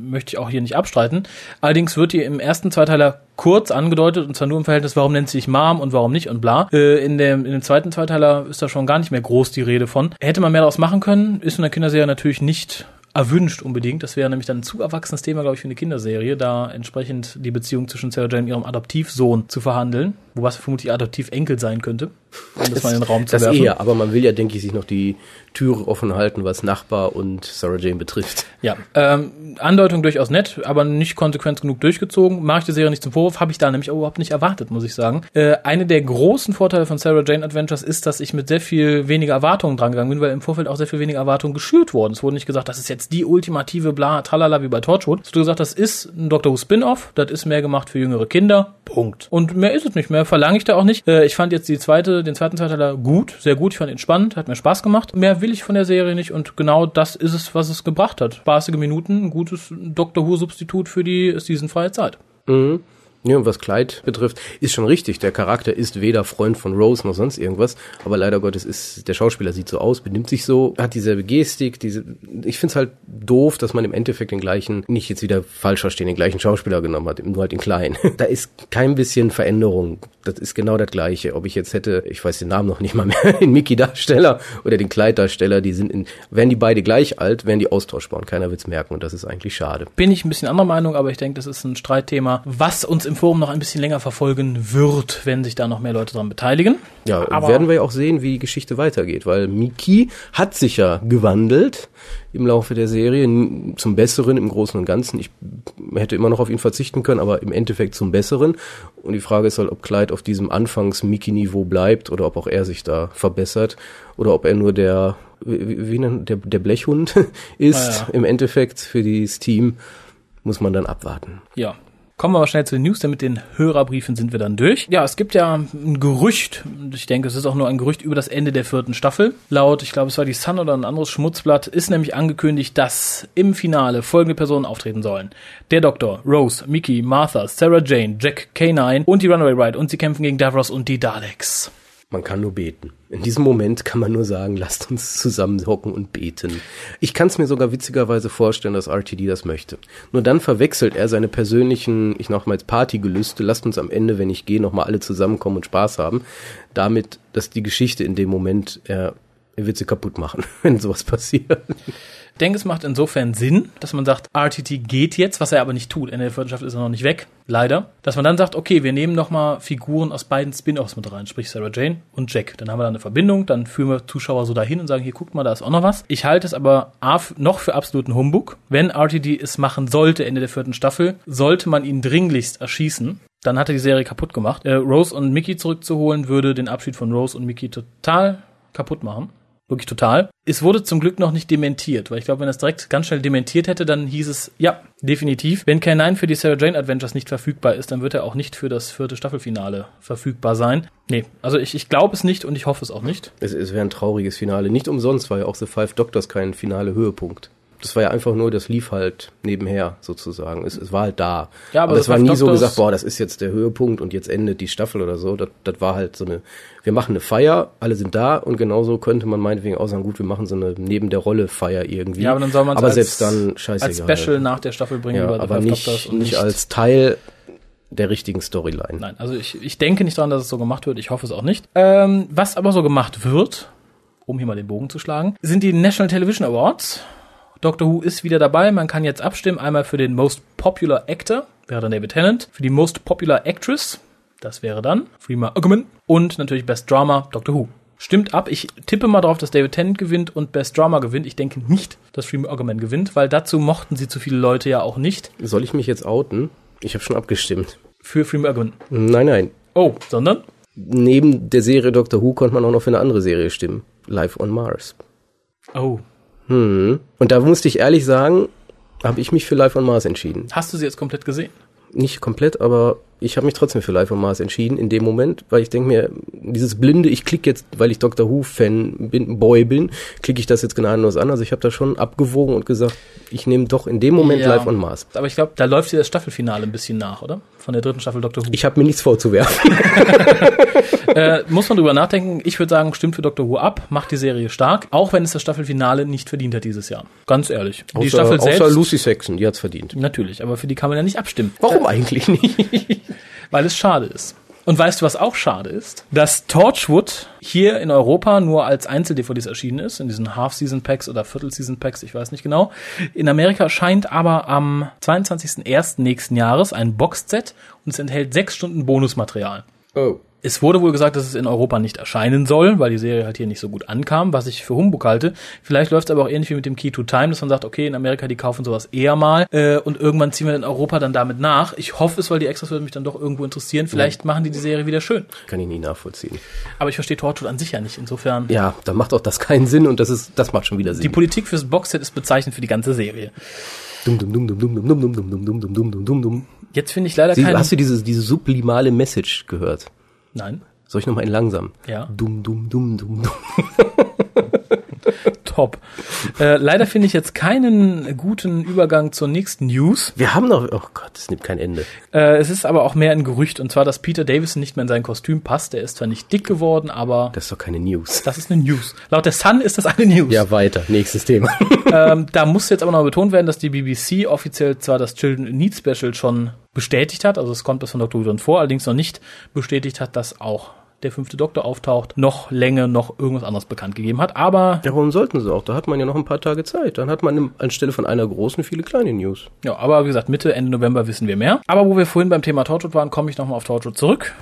möchte ich auch hier nicht abstreiten. Allerdings wird hier im ersten Zweiteiler kurz angedeutet, und zwar nur im Verhältnis, warum nennt sie sich Mom und warum nicht und bla. Äh, in, dem, in dem zweiten Zweiteiler ist da schon gar nicht mehr groß die Rede von. Hätte man mehr daraus machen können, ist in der Kinderserie natürlich nicht erwünscht unbedingt. Das wäre nämlich dann ein zu erwachsenes Thema, glaube ich, für eine Kinderserie, da entsprechend die Beziehung zwischen Sarah Jane und ihrem Adoptivsohn zu verhandeln, wobei es vermutlich ihr Adoptivenkel sein könnte. Um das, mal in den Raum zu das werfen. eher, aber man will ja, denke ich, sich noch die Türe offen halten, was Nachbar und Sarah Jane betrifft. Ja, ähm, Andeutung durchaus nett, aber nicht konsequent genug durchgezogen. Mache ich der Serie nicht zum Vorwurf, habe ich da nämlich auch überhaupt nicht erwartet, muss ich sagen. Äh, eine der großen Vorteile von Sarah Jane Adventures ist, dass ich mit sehr viel weniger Erwartungen dran gegangen bin, weil im Vorfeld auch sehr viel weniger Erwartungen geschürt wurden. Es wurde nicht gesagt, das ist jetzt die ultimative bla tralala wie bei Torchwood. Es wurde gesagt, das ist ein Doctor Who Spin-off, das ist mehr gemacht für jüngere Kinder. Punkt. Und mehr ist es nicht, mehr verlange ich da auch nicht. Äh, ich fand jetzt die zweite, den zweiten Zweiteiler gut, sehr gut, ich fand ihn spannend, hat mir Spaß gemacht. Mehr will ich von der Serie nicht und genau das ist es, was es gebracht hat. Spaßige Minuten, ein gutes Doctor Who-Substitut für die seasonfreie Zeit. Mhm. Ja, und was Clyde betrifft, ist schon richtig. Der Charakter ist weder Freund von Rose noch sonst irgendwas, aber leider Gottes ist, der Schauspieler sieht so aus, benimmt sich so, hat dieselbe Gestik, diese, ich find's halt doof, dass man im Endeffekt den gleichen, nicht jetzt wieder falsch verstehen, den gleichen Schauspieler genommen hat, nur halt in klein. da ist kein bisschen Veränderung. Das ist genau das Gleiche. Ob ich jetzt hätte, ich weiß den Namen noch nicht mal mehr, den Mickey-Darsteller oder den Clyde-Darsteller, die sind in, wären die beide gleich alt, wären die austauschbar und keiner wird's merken und das ist eigentlich schade. Bin ich ein bisschen anderer Meinung, aber ich denke, das ist ein Streitthema, was uns im Forum noch ein bisschen länger verfolgen wird, wenn sich da noch mehr Leute dran beteiligen. Ja, Aber- werden wir ja auch sehen, wie die Geschichte weitergeht, weil Miki hat sich ja gewandelt im Laufe der Serie zum Besseren im Großen und Ganzen. Ich hätte immer noch auf ihn verzichten können, aber im Endeffekt zum Besseren. Und die Frage ist halt, ob Clyde auf diesem Anfangs-Miki-Niveau bleibt oder ob auch er sich da verbessert oder ob er nur der, wie, wie nennt, der, der Blechhund ist Ah, ja. im Endeffekt für dieses Team. Muss man dann abwarten. Ja. Kommen wir mal schnell zu den News, denn mit den Hörerbriefen sind wir dann durch. Ja, es gibt ja ein Gerücht, und ich denke, es ist auch nur ein Gerücht über das Ende der vierten Staffel. Laut, ich glaube, es war die Sun oder ein anderes Schmutzblatt, ist nämlich angekündigt, dass im Finale folgende Personen auftreten sollen. Der Doktor, Rose, Mickey, Martha, Sarah Jane, Jack K9 und die Runaway Ride und sie kämpfen gegen Davros und die Daleks. Man kann nur beten. In diesem Moment kann man nur sagen, lasst uns zusammenhocken und beten. Ich kann es mir sogar witzigerweise vorstellen, dass RTD das möchte. Nur dann verwechselt er seine persönlichen, ich noch mal jetzt Partygelüste, lasst uns am Ende, wenn ich gehe, nochmal alle zusammenkommen und Spaß haben, damit, dass die Geschichte in dem Moment, er, er wird sie kaputt machen, wenn sowas passiert. Ich denke, es macht insofern Sinn, dass man sagt, RTT geht jetzt, was er aber nicht tut. Ende der vierten Staffel ist er noch nicht weg, leider. Dass man dann sagt, okay, wir nehmen nochmal Figuren aus beiden Spin-Offs mit rein, sprich Sarah Jane und Jack. Dann haben wir da eine Verbindung, dann führen wir Zuschauer so dahin und sagen, hier guckt mal, da ist auch noch was. Ich halte es aber noch für absoluten Humbug. Wenn RTD es machen sollte, Ende der vierten Staffel, sollte man ihn dringlichst erschießen. Dann hat er die Serie kaputt gemacht. Äh, Rose und Mickey zurückzuholen, würde den Abschied von Rose und Mickey total kaputt machen. Wirklich total. Es wurde zum Glück noch nicht dementiert, weil ich glaube, wenn es direkt ganz schnell dementiert hätte, dann hieß es, ja, definitiv. Wenn K9 für die Sarah Jane Adventures nicht verfügbar ist, dann wird er auch nicht für das vierte Staffelfinale verfügbar sein. Nee, also ich, ich glaube es nicht und ich hoffe es auch nicht. Es, es wäre ein trauriges Finale. Nicht umsonst war ja auch The Five Doctors kein finale Höhepunkt. Das war ja einfach nur, das lief halt nebenher sozusagen. Es, es war halt da. Ja, aber aber es war nie so gesagt, boah, das ist jetzt der Höhepunkt und jetzt endet die Staffel oder so. Das, das war halt so eine, wir machen eine Feier, alle sind da und genauso könnte man meinetwegen auch sagen, gut, wir machen so eine neben der Rolle Feier irgendwie. Ja, aber dann soll man es selbst dann scheißegal. als Special nach der Staffel bringen ja, aber nicht, und nicht als Teil der richtigen Storyline. Nein, also ich, ich denke nicht daran, dass es so gemacht wird. Ich hoffe es auch nicht. Ähm, was aber so gemacht wird, um hier mal den Bogen zu schlagen, sind die National Television Awards. Doctor Who ist wieder dabei. Man kann jetzt abstimmen. Einmal für den Most Popular Actor, wäre dann David Tennant. Für die Most Popular Actress, das wäre dann Freema Ogman. Und natürlich Best Drama, Doctor Who. Stimmt ab. Ich tippe mal drauf, dass David Tennant gewinnt und Best Drama gewinnt. Ich denke nicht, dass Freema Ogman gewinnt, weil dazu mochten sie zu viele Leute ja auch nicht. Soll ich mich jetzt outen? Ich habe schon abgestimmt. Für Freema Ogman. Nein, nein. Oh, sondern? Neben der Serie Doctor Who konnte man auch noch für eine andere Serie stimmen. Live on Mars. Oh. Hm. Und da musste ich ehrlich sagen, habe ich mich für Live on Mars entschieden. Hast du sie jetzt komplett gesehen? Nicht komplett, aber ich habe mich trotzdem für Live on Mars entschieden in dem Moment, weil ich denke mir, dieses blinde, ich klicke jetzt, weil ich Doctor Who-Fan bin, Boy bin, klicke ich das jetzt gnadenlos an. Also ich habe da schon abgewogen und gesagt, ich nehme doch in dem Moment Ja. Live on Mars. Aber ich glaube, da läuft dir das Staffelfinale ein bisschen nach, oder? Von der dritten Staffel Doctor Who. Ich habe mir nichts vorzuwerfen. äh, muss man drüber nachdenken. Ich würde sagen, stimmt für Doctor Who ab, macht die Serie stark, auch wenn es das Staffelfinale nicht verdient hat dieses Jahr. Ganz ehrlich. die außer, Staffel außer selbst. Lucy Saxon, die hat's verdient. Natürlich, aber für die kann man ja nicht abstimmen. Warum eigentlich nicht? weil es schade ist. Und weißt du, was auch schade ist? Dass Torchwood hier in Europa nur als Einzel-DVDs erschienen ist, in diesen Half-Season-Packs oder Viertel-Season-Packs, ich weiß nicht genau. In Amerika erscheint aber am 22.01. nächsten Jahres ein Boxset und es enthält sechs Stunden Bonusmaterial. Oh. Es wurde wohl gesagt, dass es in Europa nicht erscheinen soll, weil die Serie halt hier nicht so gut ankam, was ich für Humbug halte. Vielleicht läuft es aber auch ähnlich wie mit dem Key to Time, dass man sagt, okay, in Amerika, die kaufen sowas eher mal äh, und irgendwann ziehen wir in Europa dann damit nach. Ich hoffe es, weil die Extras würden mich dann doch irgendwo interessieren. Vielleicht machen die die Serie wieder schön. Kann ich nie nachvollziehen. Aber ich verstehe Torchwood an sich ja nicht. Insofern, Ja, da macht auch das keinen Sinn und das ist, das macht schon wieder Sinn. die Politik fürs Boxset ist bezeichnend für die ganze Serie. Dum, dum, dum, dum, dum, dum, dum, dum, dum, dum, dum, dum, dum, dum. Jetzt finde ich leider keine... hast du diese, diese sublimale Message gehört? Nein. Soll ich nochmal in langsam? Ja. Dumm, dumm, dumm, dumm, dumm. top. äh, leider finde ich jetzt keinen guten Übergang zur nächsten News. Wir haben noch, oh Gott, es nimmt kein Ende. Äh, es ist aber auch mehr ein Gerücht, und zwar, dass Peter Davison nicht mehr in sein Kostüm passt. Er ist zwar nicht dick geworden, aber Das ist doch keine News. das ist eine News. Laut der Sun ist das eine News. Ja, weiter. Nächstes Thema. Ähm, da muss jetzt aber noch betont werden, dass die BBC offiziell zwar das Children in Need Special schon bestätigt hat, also es kommt bis von Dr. Who vor, allerdings noch nicht bestätigt hat, dass auch der fünfte Doktor auftaucht, noch Länge, noch irgendwas anderes bekannt gegeben hat. Aber Ja, warum sollten sie auch? Da hat man ja noch ein paar Tage Zeit. Dann hat man anstelle von einer großen viele kleine News. Ja, aber wie gesagt, Mitte, Ende November wissen wir mehr. Aber wo wir vorhin beim Thema Torchwood waren, komme ich nochmal auf Torchwood zurück.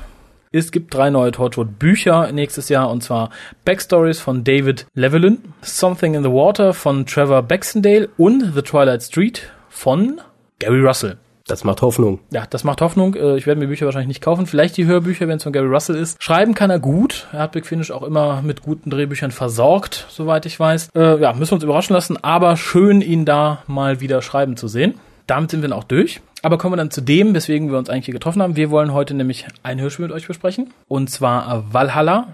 Es gibt drei neue Torchwood-Bücher nächstes Jahr, und zwar Backstories von David Llewellyn, Something in the Water von Trevor Baxendale und The Twilight Street von Gary Russell. Das macht Hoffnung. Ja, das macht Hoffnung. Äh, Ich werde mir Bücher wahrscheinlich nicht kaufen. Vielleicht die Hörbücher, wenn es von Gary Russell ist. Schreiben kann er gut. Er hat Big Finish auch immer mit guten Drehbüchern versorgt, soweit ich weiß. Äh, ja, müssen wir uns überraschen lassen, aber schön, ihn da mal wieder schreiben zu sehen. Damit sind wir dann auch durch. Aber kommen wir dann zu dem, weswegen wir uns eigentlich hier getroffen haben. Wir wollen heute nämlich ein Hörspiel mit euch besprechen. Und zwar Valhalla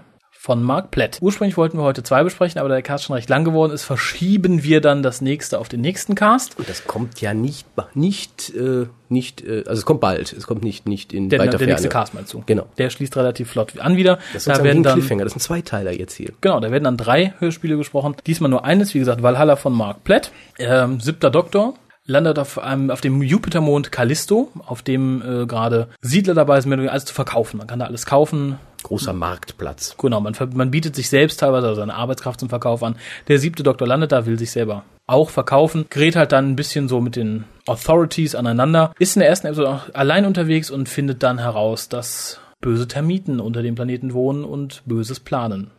von Mark Platt. Ursprünglich wollten wir heute zwei besprechen, aber da der Cast schon recht lang geworden ist, verschieben wir dann das nächste auf den nächsten Cast. Und das kommt ja nicht, nicht, äh, nicht, äh, also es kommt bald. Es kommt nicht, nicht in Der, weiter der nächste Ferne. Cast meinst du? Genau. Der schließt relativ flott an wieder. Das ist da werden ein dann, Cliffhanger. Das sind Zweiteiler jetzt hier. genau, da werden dann drei Hörspiele gesprochen. Diesmal nur eines, wie gesagt, Valhalla von Mark Platt. Ähm, siebter Doktor landet auf einem, auf dem Jupitermond Callisto, auf dem äh, gerade Siedler dabei sind, alles zu verkaufen. Man kann da alles kaufen. Großer Marktplatz. Genau, man, man bietet sich selbst teilweise seine Arbeitskraft zum Verkauf an. Der siebte Doktor landet da, will sich selber auch verkaufen, gerät halt dann ein bisschen so mit den Authorities aneinander, ist in der ersten Episode auch allein unterwegs und findet dann heraus, dass böse Termiten unter dem Planeten wohnen und Böses planen.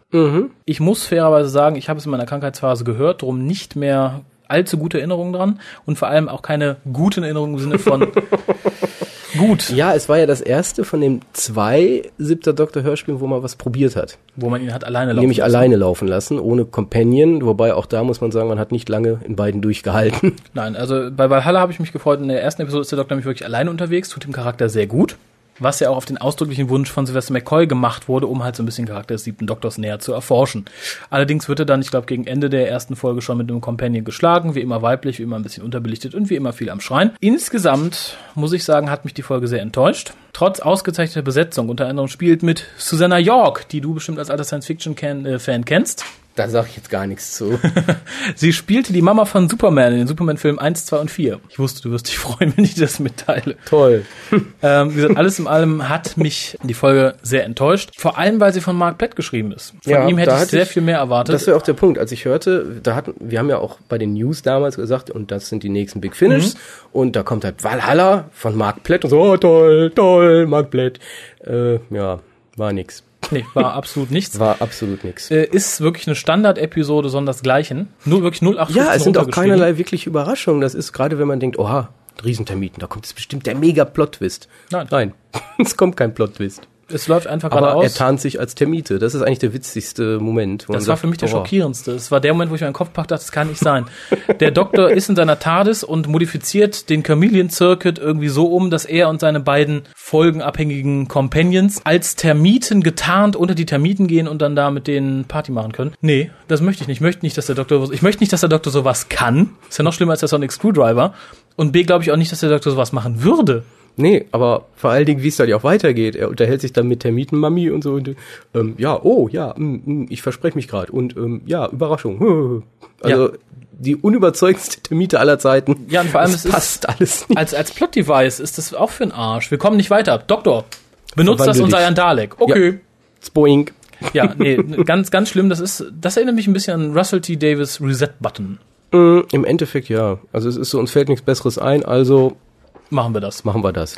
Ich muss fairerweise sagen, ich habe es in meiner Krankheitsphase gehört, darum nicht mehr allzu gute Erinnerungen dran und vor allem auch keine guten Erinnerungen im Sinne von gut, Ja, es war ja das erste von den zwei siebter Doktor Hörspielen, wo man was probiert hat. wo man ihn hat alleine laufen Nämlich lassen. alleine laufen lassen, ohne Companion, wobei auch da muss man sagen, man hat nicht lange in beiden durchgehalten. Nein, also bei Valhalla habe ich mich gefreut. In der ersten Episode ist der Doktor nämlich wirklich alleine unterwegs, tut dem Charakter sehr gut. Was ja auch auf den ausdrücklichen Wunsch von Sylvester McCoy gemacht wurde, um halt so ein bisschen Charakter des siebten Doktors näher zu erforschen. Allerdings wird er dann, ich glaube, gegen Ende der ersten Folge schon mit einem Companion geschlagen, wie immer weiblich, wie immer ein bisschen unterbelichtet und wie immer viel am Schreien. Insgesamt, muss ich sagen, hat mich die Folge sehr enttäuscht. Trotz ausgezeichneter Besetzung, unter anderem spielt mit Susanna York, die du bestimmt als alter Science-Fiction-Fan kennst. Da sage ich jetzt gar nichts zu. Sie spielte die Mama von Superman in den Superman-Filmen 1, 2 und 4. Ich wusste, du wirst dich freuen, wenn ich das mitteile. Toll. Ähm, wie gesagt, alles in allem hat mich die Folge sehr enttäuscht. Vor allem, weil sie von Mark Platt geschrieben ist. Von Ja, ihm hätte ich sehr ich- viel mehr erwartet. Das wäre auch der Punkt. Als ich hörte, da hatten, wir haben ja auch bei den News damals gesagt, und das sind die nächsten Big Finishes. Und da kommt halt Valhalla von Mark Platt und so, oh, toll, toll, Mark Platt. Äh, ja, war nix. Nee, war absolut nichts. War absolut nix. Äh, ist wirklich eine Standard-Episode sondersgleichen. Nur wirklich 0815 Ja, es sind auch keinerlei wirkliche Überraschungen. Das ist gerade, wenn man denkt, oha, Riesentermiten, da kommt jetzt bestimmt der Mega-Plot-Twist. Nein. Nein, es kommt kein Plot-Twist. Es läuft einfach Aber er geradeaus. tarnt sich als Termite. Das ist eigentlich der witzigste Moment. wo Das war sagt, für mich der oh, schockierendste. Das war der Moment, wo ich meinen Kopf packte, das kann nicht sein. Der Doktor ist in seiner TARDIS und modifiziert den Chameleon Circuit irgendwie so um, dass er und seine beiden folgenabhängigen Companions als Termiten getarnt unter die Termiten gehen und dann da mit denen Party machen können. Nee, das möchte ich nicht. Ich möchte nicht, dass der Doktor, ich möchte nicht, dass der Doktor sowas kann. Ist ja noch schlimmer als der Sonic Screwdriver. Und B, glaube ich auch nicht, dass der Doktor sowas machen würde. Nee, aber vor allen Dingen, wie es dann ja auch weitergeht. Er unterhält sich dann mit Termitenmami und so. Und, ähm, ja, oh, ja, mm, mm, ich verspreche mich gerade. Und ähm, ja, Überraschung. Also die unüberzeugendste Termite aller Zeiten. Ja, und vor allem es es ist- passt alles nicht. Als, als Plot-Device ist das auch für einen Arsch. Wir kommen nicht weiter. Doktor, benutzt das und sei ein Dalek. Okay. Spoink. Ja, nee, ganz, ganz schlimm. Das ist, das erinnert mich ein bisschen an Russell T. Davis Reset Button. Mm, Im Endeffekt ja. Also es ist so, uns fällt nichts Besseres ein, also Machen wir das. machen wir das.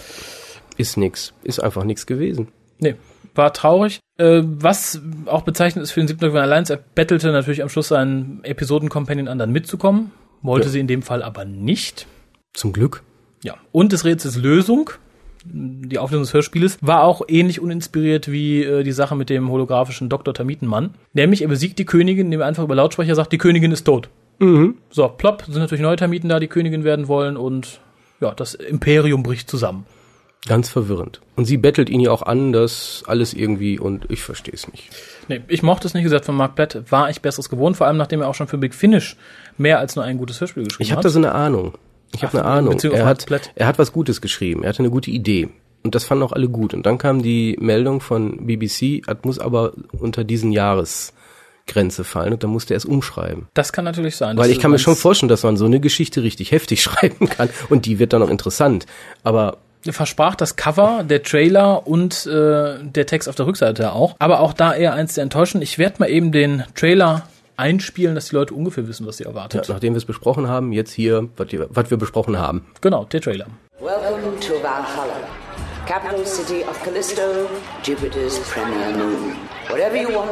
Ist nix. Ist einfach nix gewesen. Nee. war traurig. Äh, was auch bezeichnet ist für den siebten Doktor, wenn er bettelte natürlich am Schluss seinen Episoden-Companion an, dann mitzukommen. Wollte Ja. sie in dem Fall aber nicht. Zum Glück. Ja. Und des Rätsels Lösung, die Auflösung des Hörspieles, war auch ähnlich uninspiriert wie äh, die Sache mit dem holographischen Dr. Termitenmann. Nämlich, er besiegt die Königin, indem er einfach über Lautsprecher sagt, die Königin ist tot. So, plopp, sind natürlich neue Termiten da, die Königin werden wollen und ja, das Imperium bricht zusammen. Ganz verwirrend. Und sie bettelt ihn ja auch an, dass alles irgendwie und ich verstehe es nicht. Nee, ich mochte es nicht gesagt von Mark Platt, war ich besseres gewohnt, vor allem nachdem er auch schon für Big Finish mehr als nur ein gutes Hörspiel geschrieben Ich habe hat. da so eine Ahnung. Ich habe eine Ahnung. Er hat, er hat was Gutes geschrieben. Er hatte eine gute Idee. Und das fanden auch alle gut. Und dann kam die Meldung von BBC, das muss aber unter diesen Jahresgrenze fallen. Und dann musste er es umschreiben. das kann natürlich sein. Weil ich kann mir schon vorstellen, dass man so eine Geschichte richtig heftig schreiben kann. Und die wird dann auch interessant. Aber versprach das Cover, der Trailer und äh, der Text auf der Rückseite auch. Aber auch da eher eins der Enttäuschen. Ich werde mal eben den Trailer einspielen, dass die Leute ungefähr wissen, was sie ja, erwartet. nachdem wir es besprochen haben, jetzt hier, was wir, was wir besprochen haben. Genau, der Trailer. Welcome to Valhalla, capital city of Callisto, Jupiter's premier moon. Whatever you want,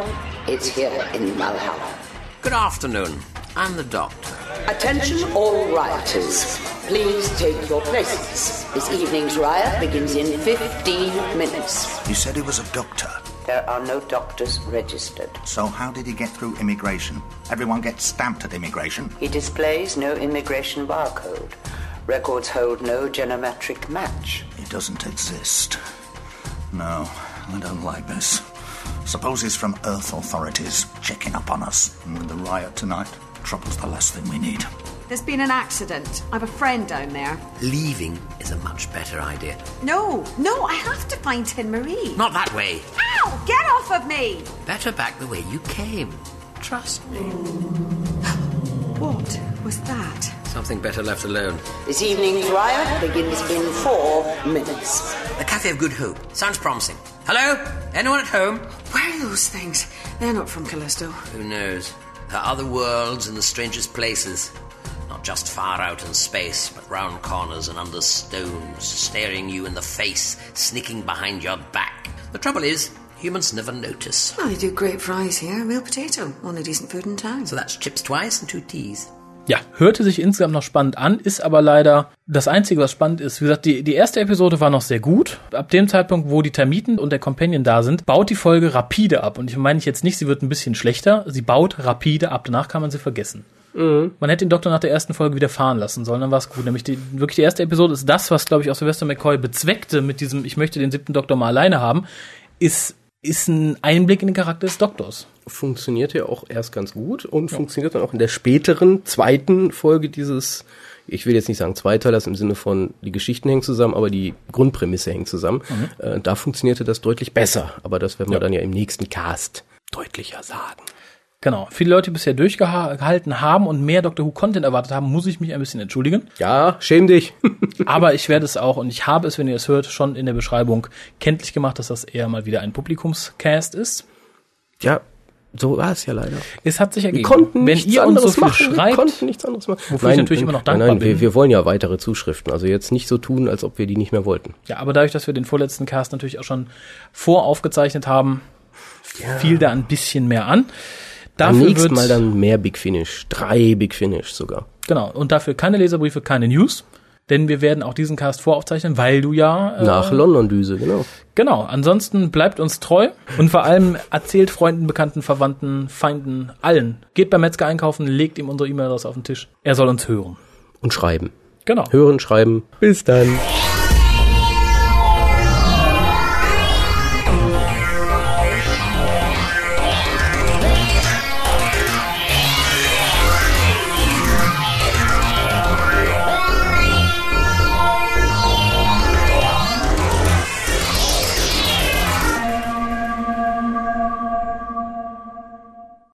it's here in Valhalla. Good afternoon. I'm the doctor. Attention all rioters. Please take your places. This evening's riot begins in 15 minutes. You said he was a doctor. There are no doctors registered. So how did he get through immigration? Everyone gets stamped at immigration. He displays no immigration barcode. Records hold no genometric match. He doesn't exist. No, I don't like this. Suppose he's from Earth authorities checking up on us. And with the riot tonight, trouble's the last thing we need. There's been an accident. I've a friend down there. Leaving is a much better idea. No, no, I have to find Tin Marie. Not that way. Ow! Get off of me! Better back the way you came. Trust me. What was that? Something better left alone. This evening's riot begins in four minutes. The Cafe of Good Hope. Sounds promising. Hello? Anyone at home? Where are those things? They're not from Callisto. Who knows? There are other worlds and the strangest places. Not just far out in space, but round corners and under stones, staring you in the face, sneaking behind your back. The trouble is, humans never notice. Well, they do great fries here. Real potato. Only decent food in town. So that's chips twice and two teas. Ja, hörte sich insgesamt noch spannend an, ist aber leider das Einzige, was spannend ist. Wie gesagt, die, die erste Episode war noch sehr gut. Ab dem Zeitpunkt, wo die Termiten und der Companion da sind, baut die Folge rapide ab. Und ich meine ich jetzt nicht, sie wird ein bisschen schlechter. Sie baut rapide ab. Danach kann man sie vergessen. Man hätte den Doktor nach der ersten Folge wieder fahren lassen sollen, dann war es gut. Nämlich die, wirklich die erste Episode ist das, was, glaube ich, auch Sylvester McCoy bezweckte mit diesem, ich möchte den siebten Doktor mal alleine haben, ist, ist ein Einblick in den Charakter des Doktors. Funktioniert ja auch erst ganz gut und funktioniert dann auch in der späteren, zweiten Folge dieses, ich will jetzt nicht sagen Zweiteilers im Sinne von, die Geschichten hängen zusammen, aber die Grundprämisse hängt zusammen. Äh, da funktionierte das deutlich besser. Aber das werden wir Ja. dann ja im nächsten Cast deutlicher sagen. Genau. Viele Leute, die bisher durchgehalten haben und mehr Doctor Who Content erwartet haben, muss ich mich ein bisschen entschuldigen. Ja, schäm dich. Aber ich werde es auch, und ich habe es, wenn ihr es hört, schon in der Beschreibung kenntlich gemacht, dass das eher mal wieder ein Publikumscast ist. ja, so war es ja leider. Es hat sich Wir ergeben. konnten wenn nichts ihr uns so anderes viel machen. wir schreibt, konnten nichts anderes machen. wofür ich natürlich immer noch nein, dankbar nein, bin. Wir, wir wollen ja weitere Zuschriften. Also jetzt nicht so tun, als ob wir die nicht mehr wollten. ja, aber dadurch, dass wir den vorletzten Cast natürlich auch schon voraufgezeichnet haben, fiel da ein bisschen mehr an. Dafür nächsten wird, Mal dann mehr Big Finish. Drei Big Finish sogar. genau, und dafür keine Leserbriefe, keine News. Denn wir werden auch diesen Cast voraufzeichnen, weil du ja äh, Nach London-Düse, genau. Genau, ansonsten bleibt uns treu und vor allem erzählt Freunden, Bekannten, Verwandten, Feinden, allen. Geht beim Metzger einkaufen, legt ihm unsere E-Mail-Adresse auf den Tisch. Er soll uns hören. Und schreiben. Genau. Hören, schreiben. Bis dann.